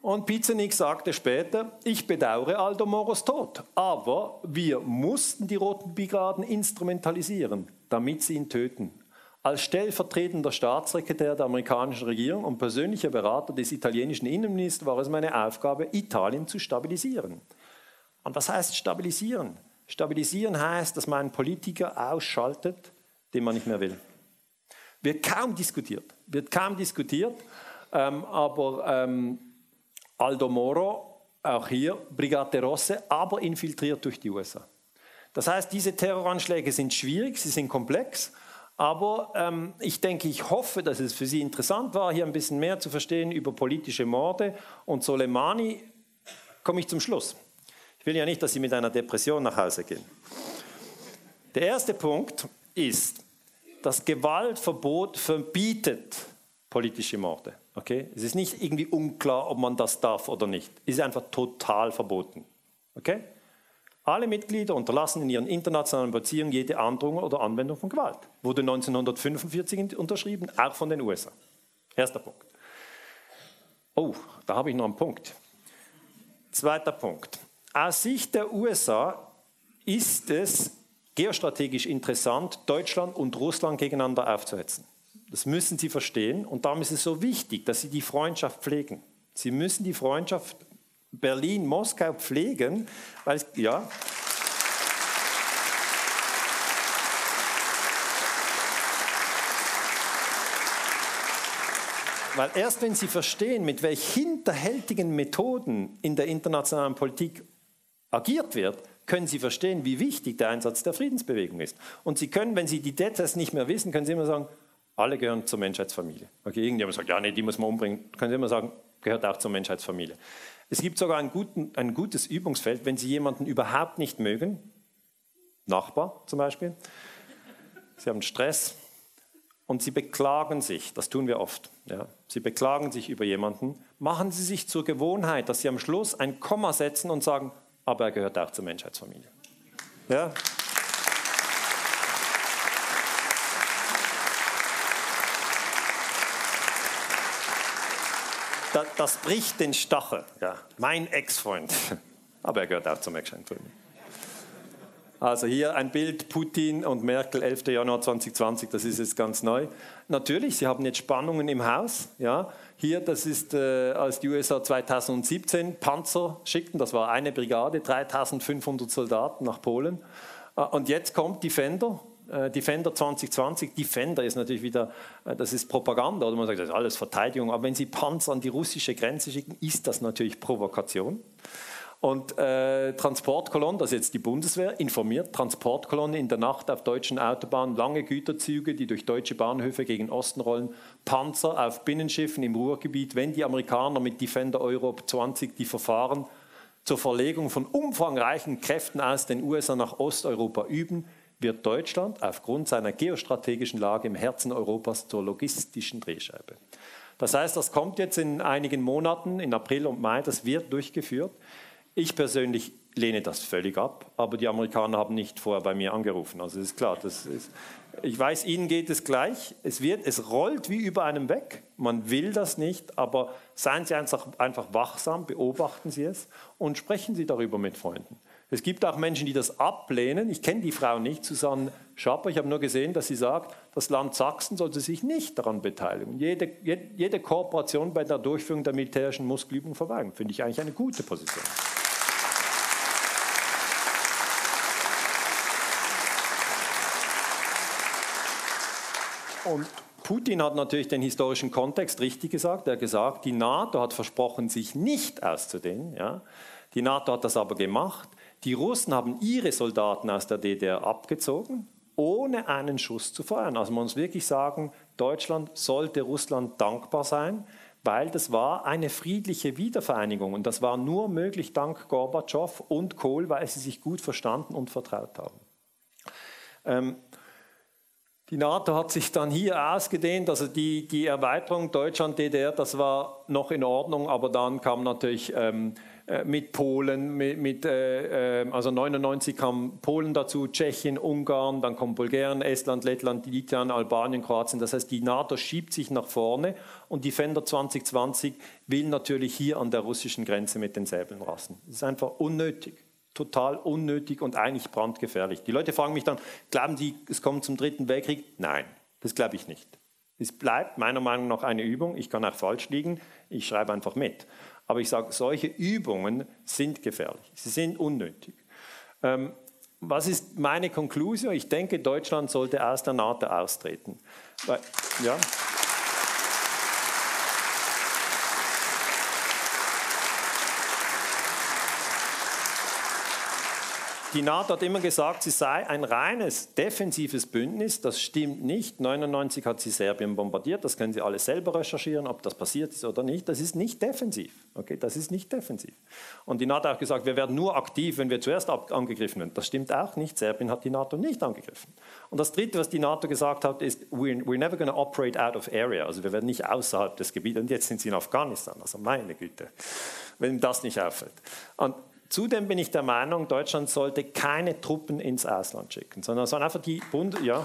Und Pizzenik sagte später, ich bedauere Aldo Moros Tod, aber wir mussten die Roten Brigaden instrumentalisieren, damit sie ihn töten. Als stellvertretender Staatssekretär der amerikanischen Regierung und persönlicher Berater des italienischen Innenministers war es meine Aufgabe, Italien zu stabilisieren. Und was heißt stabilisieren? Stabilisieren heißt, dass man einen Politiker ausschaltet, den man nicht mehr will. Wird kaum diskutiert, wird kaum diskutiert, ähm, aber ähm, Aldo Moro, auch hier Brigate Rosse, aber infiltriert durch die USA. Das heißt, diese Terroranschläge sind schwierig, sie sind komplex aber ähm, ich denke, ich hoffe, dass es für Sie interessant war, hier ein bisschen mehr zu verstehen über politische Morde. Und Soleimani komme ich zum Schluss. Ich will ja nicht, dass Sie mit einer Depression nach Hause gehen. Der erste Punkt ist, das Gewaltverbot verbietet politische Morde. Okay? Es ist nicht irgendwie unklar, ob man das darf oder nicht. Es ist einfach total verboten. Okay? Alle Mitglieder unterlassen in ihren internationalen Beziehungen jede Androhung oder Anwendung von Gewalt. Wurde 1945 unterschrieben, auch von den USA. Erster Punkt. Oh, da habe ich noch einen Punkt. Zweiter Punkt. Aus Sicht der USA ist es geostrategisch interessant, Deutschland und Russland gegeneinander aufzuhetzen. Das müssen Sie verstehen und darum ist es so wichtig, dass Sie die Freundschaft pflegen. Sie müssen die Freundschaft Berlin, Moskau pflegen, weil es, ja. Weil erst wenn Sie verstehen, mit welch hinterhältigen Methoden in der internationalen Politik agiert wird, können Sie verstehen, wie wichtig der Einsatz der Friedensbewegung ist. Und Sie können, wenn Sie die Details nicht mehr wissen, können Sie immer sagen, alle gehören zur Menschheitsfamilie. Okay, irgendjemand sagt, ja, nee, die muss man umbringen. Können Sie immer sagen, gehört auch zur Menschheitsfamilie. Es gibt sogar ein, guten, ein gutes Übungsfeld, wenn Sie jemanden überhaupt nicht mögen, Nachbar zum Beispiel, Sie haben Stress und Sie beklagen sich, das tun wir oft, ja, Sie beklagen sich über jemanden, machen Sie sich zur Gewohnheit, dass Sie am Schluss ein Komma setzen und sagen, aber er gehört auch zur Menschheitsfamilie. Ja? Das, das bricht den Stachel. Ja. Mein Ex-Freund. Aber er gehört auch zum Ex-Freund. Also hier ein Bild Putin und Merkel 11. Januar 2020, das ist jetzt ganz neu. Natürlich, sie haben jetzt Spannungen im Haus. Ja. Hier, das ist, äh, als die USA 2017 Panzer schickten, das war eine Brigade, 3500 Soldaten nach Polen. Äh, und jetzt kommt Defender, Defender 2020. Defender ist natürlich wieder, äh, das ist Propaganda, oder man sagt, das ist alles Verteidigung. Aber wenn Sie Panzer an die russische Grenze schicken, ist das natürlich Provokation. Und äh, Transportkolonne, das ist jetzt die Bundeswehr, informiert, Transportkolonne in der Nacht auf deutschen Autobahnen, lange Güterzüge, die durch deutsche Bahnhöfe gegen Osten rollen, Panzer auf Binnenschiffen im Ruhrgebiet, wenn die Amerikaner mit Defender Europe 20 die Verfahren zur Verlegung von umfangreichen Kräften aus den USA nach Osteuropa üben, wird Deutschland aufgrund seiner geostrategischen Lage im Herzen Europas zur logistischen Drehscheibe. Das heißt, das kommt jetzt in einigen Monaten, in April und Mai, das wird durchgeführt. Ich persönlich lehne das völlig ab, aber die Amerikaner haben nicht vorher bei mir angerufen. Also ist klar, das ist, ich weiß, ihnen geht es gleich. Es, wird, es rollt wie über einem weg. Man will das nicht, aber seien Sie einfach, einfach wachsam, beobachten Sie es und sprechen Sie darüber mit Freunden. Es gibt auch Menschen, die das ablehnen. Ich kenne die Frau nicht, Susanne Schapper. Ich habe nur gesehen, dass sie sagt, das Land Sachsen sollte sich nicht daran beteiligen. Jede, jede, Kooperation bei der Durchführung der militärischen Muskelübung verweigern. Finde ich eigentlich eine gute Position. Und Putin hat natürlich den historischen Kontext richtig gesagt. Er hat gesagt, die NATO hat versprochen, sich nicht auszudehnen. Ja. Die NATO hat das aber gemacht. Die Russen haben ihre Soldaten aus der DDR abgezogen, ohne einen Schuss zu feuern. Also man muss wirklich sagen, Deutschland sollte Russland dankbar sein, weil das war eine friedliche Wiedervereinigung. Und das war nur möglich dank Gorbatschow und Kohl, weil sie sich gut verstanden und vertraut haben. Ähm, die NATO hat sich dann hier ausgedehnt, also die, die Erweiterung Deutschland-DDR, das war noch in Ordnung, aber dann kam natürlich ähm, äh, mit Polen, mit, mit äh, ähm, also 99 kam Polen dazu, Tschechien, Ungarn, dann kommt Bulgarien, Estland, Lettland, Litauen, Albanien, Kroatien. Das heißt, die NATO schiebt sich nach vorne und Defender 2020 will natürlich hier an der russischen Grenze mit den Säbeln rasten. Das ist einfach unnötig total unnötig und eigentlich brandgefährlich. Die Leute fragen mich dann, glauben Sie, es kommt zum Dritten Weltkrieg? Nein, das glaube ich nicht. Es bleibt meiner Meinung nach eine Übung. Ich kann auch falsch liegen, ich schreibe einfach mit. Aber ich sage, solche Übungen sind gefährlich, sie sind unnötig. Ähm, was ist meine Konklusion? Ich denke, Deutschland sollte aus der NATO austreten. Weil, ja. Die NATO hat immer gesagt, sie sei ein reines defensives Bündnis. Das stimmt nicht. 1999 hat sie Serbien bombardiert. Das können Sie alle selber recherchieren, ob das passiert ist oder nicht. Das ist nicht defensiv. Okay, das ist nicht defensiv. Und die NATO hat auch gesagt, wir werden nur aktiv, wenn wir zuerst angegriffen werden. Das stimmt auch nicht. Serbien hat die NATO nicht angegriffen. Und das Dritte, was die NATO gesagt hat, ist, we're, we're never going to operate out of area. Also wir werden nicht außerhalb des Gebietes. Und jetzt sind sie in Afghanistan. Also meine Güte, wenn das nicht auffällt. Und Zudem bin ich der Meinung, Deutschland sollte keine Truppen ins Ausland schicken, sondern soll einfach die Bund, ja.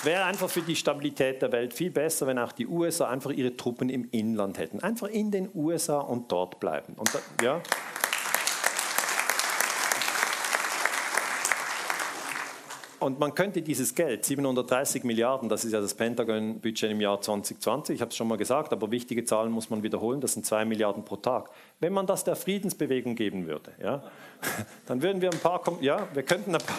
Es wäre einfach für die Stabilität der Welt viel besser, wenn auch die USA einfach ihre Truppen im Inland hätten. Einfach in den USA und dort bleiben. Und, ja. Und man könnte dieses Geld, 730 Milliarden, das ist ja das Pentagon-Budget im Jahr 2020, ich habe es schon mal gesagt, aber wichtige Zahlen muss man wiederholen, das sind 2 Milliarden pro Tag. Wenn man das der Friedensbewegung geben würde, ja, dann würden wir ein paar, ja, wir könnten ein paar,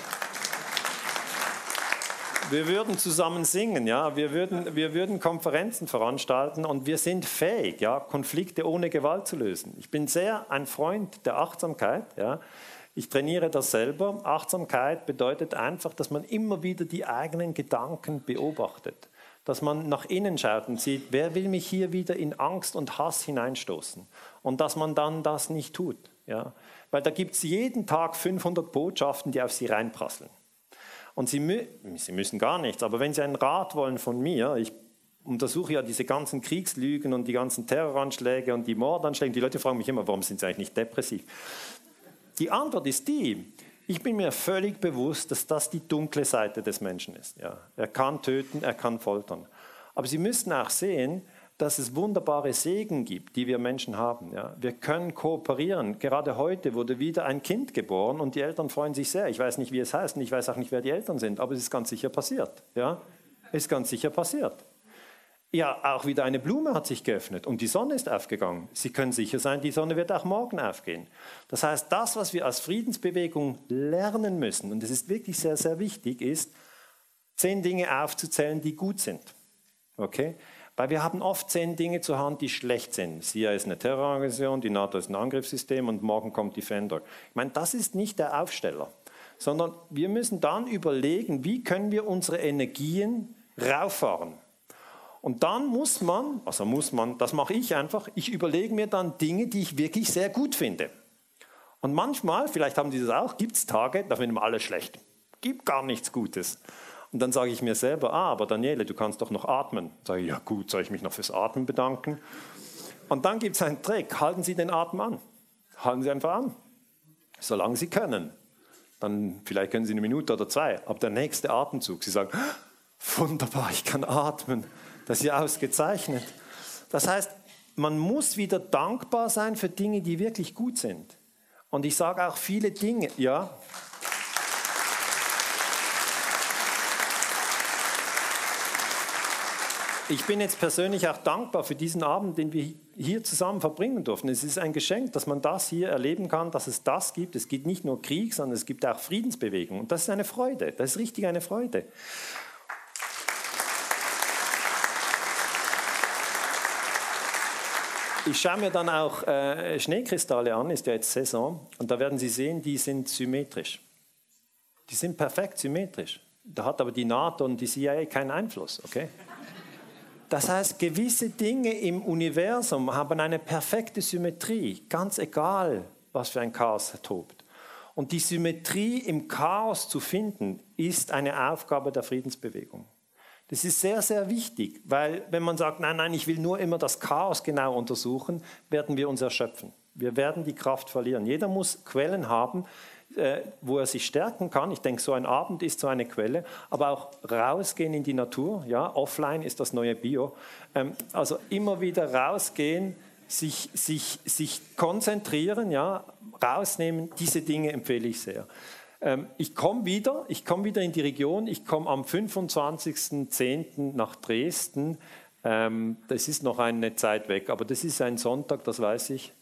wir würden zusammen singen, ja, wir würden, wir würden Konferenzen veranstalten und wir sind fähig, ja, Konflikte ohne Gewalt zu lösen. Ich bin sehr ein Freund der Achtsamkeit, ja, ich trainiere das selber. Achtsamkeit bedeutet einfach, dass man immer wieder die eigenen Gedanken beobachtet. Dass man nach innen schaut und sieht, wer will mich hier wieder in Angst und Hass hineinstoßen. Und dass man dann das nicht tut. Ja? Weil da gibt es jeden Tag 500 Botschaften, die auf Sie reinprasseln. Und Sie, mü Sie müssen gar nichts, aber wenn Sie einen Rat wollen von mir, ich untersuche ja diese ganzen Kriegslügen und die ganzen Terroranschläge und die Mordanschläge. Die Leute fragen mich immer, warum sind sie eigentlich nicht depressiv? Die Antwort ist die, ich bin mir völlig bewusst, dass das die dunkle Seite des Menschen ist. Ja. Er kann töten, er kann foltern. Aber Sie müssen auch sehen, dass es wunderbare Segen gibt, die wir Menschen haben. Ja. Wir können kooperieren. Gerade heute wurde wieder ein Kind geboren und die Eltern freuen sich sehr. Ich weiß nicht, wie es heißt und ich weiß auch nicht, wer die Eltern sind, aber es ist ganz sicher passiert. Ja. Ist ganz sicher passiert. Ja, auch wieder eine Blume hat sich geöffnet und die Sonne ist aufgegangen. Sie können sicher sein, die Sonne wird auch morgen aufgehen. Das heißt, das, was wir als Friedensbewegung lernen müssen, und es ist wirklich sehr, sehr wichtig, ist, zehn Dinge aufzuzählen, die gut sind. Okay? Weil wir haben oft zehn Dinge zur Hand, die schlecht sind. SIA ist eine Terrororganisation, die NATO ist ein Angriffssystem und morgen kommt Defender. Ich meine, das ist nicht der Aufsteller, sondern wir müssen dann überlegen, wie können wir unsere Energien rauffahren. Und dann muss man, also muss man, das mache ich einfach, ich überlege mir dann Dinge, die ich wirklich sehr gut finde. Und manchmal, vielleicht haben Sie das auch, gibt es Tage, da finden wir alles schlecht. Gibt gar nichts Gutes. Und dann sage ich mir selber, ah, aber Daniele, du kannst doch noch atmen. Sage ich, ja gut, soll ich mich noch fürs Atmen bedanken? Und dann gibt es einen Trick, halten Sie den Atem an. Halten Sie einfach an, solange Sie können. Dann vielleicht können Sie eine Minute oder zwei, aber der nächste Atemzug, Sie sagen, wunderbar, ich kann atmen, das ist ja ausgezeichnet. Das heißt, man muss wieder dankbar sein für Dinge, die wirklich gut sind. Und ich sage auch viele Dinge, ja, Ich bin jetzt persönlich auch dankbar für diesen Abend, den wir hier zusammen verbringen durften. Es ist ein Geschenk, dass man das hier erleben kann, dass es das gibt. Es gibt nicht nur Krieg, sondern es gibt auch Friedensbewegung. Und das ist eine Freude. Das ist richtig eine Freude. Ich schaue mir dann auch äh, Schneekristalle an, ist ja jetzt Saison, und da werden Sie sehen, die sind symmetrisch. Die sind perfekt symmetrisch. Da hat aber die NATO und die CIA keinen Einfluss, okay? Das heißt, gewisse Dinge im Universum haben eine perfekte Symmetrie, ganz egal, was für ein Chaos tobt. Und die Symmetrie im Chaos zu finden, ist eine Aufgabe der Friedensbewegung. Das ist sehr, sehr wichtig, weil wenn man sagt, nein, nein, ich will nur immer das Chaos genau untersuchen, werden wir uns erschöpfen. Wir werden die Kraft verlieren. Jeder muss Quellen haben, äh, wo er sich stärken kann. Ich denke, so ein Abend ist so eine Quelle, aber auch rausgehen in die Natur. Ja, offline ist das neue Bio. Ähm, also immer wieder rausgehen, sich, sich, sich konzentrieren, ja, rausnehmen. Diese Dinge empfehle ich sehr. Ähm, ich komme wieder, ich komme wieder in die Region. Ich komme am 25.10. nach Dresden. Ähm, das ist noch eine Zeit weg, aber das ist ein Sonntag, das weiß ich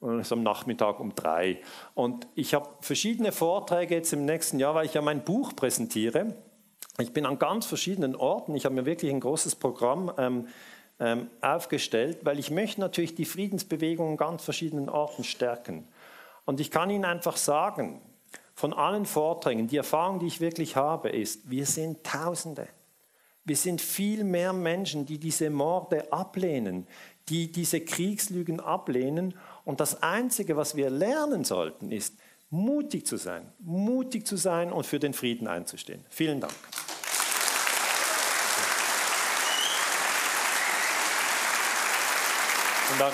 es ist am Nachmittag um drei. Und ich habe verschiedene Vorträge jetzt im nächsten Jahr, weil ich ja mein Buch präsentiere. Ich bin an ganz verschiedenen Orten. Ich habe mir wirklich ein großes Programm ähm, aufgestellt, weil ich möchte natürlich die Friedensbewegung an ganz verschiedenen Orten stärken. Und ich kann Ihnen einfach sagen, von allen Vorträgen, die Erfahrung, die ich wirklich habe, ist, wir sind Tausende. Wir sind viel mehr Menschen, die diese Morde ablehnen, die diese Kriegslügen ablehnen und das Einzige, was wir lernen sollten, ist, mutig zu sein, mutig zu sein und für den Frieden einzustehen. Vielen Dank. Und dann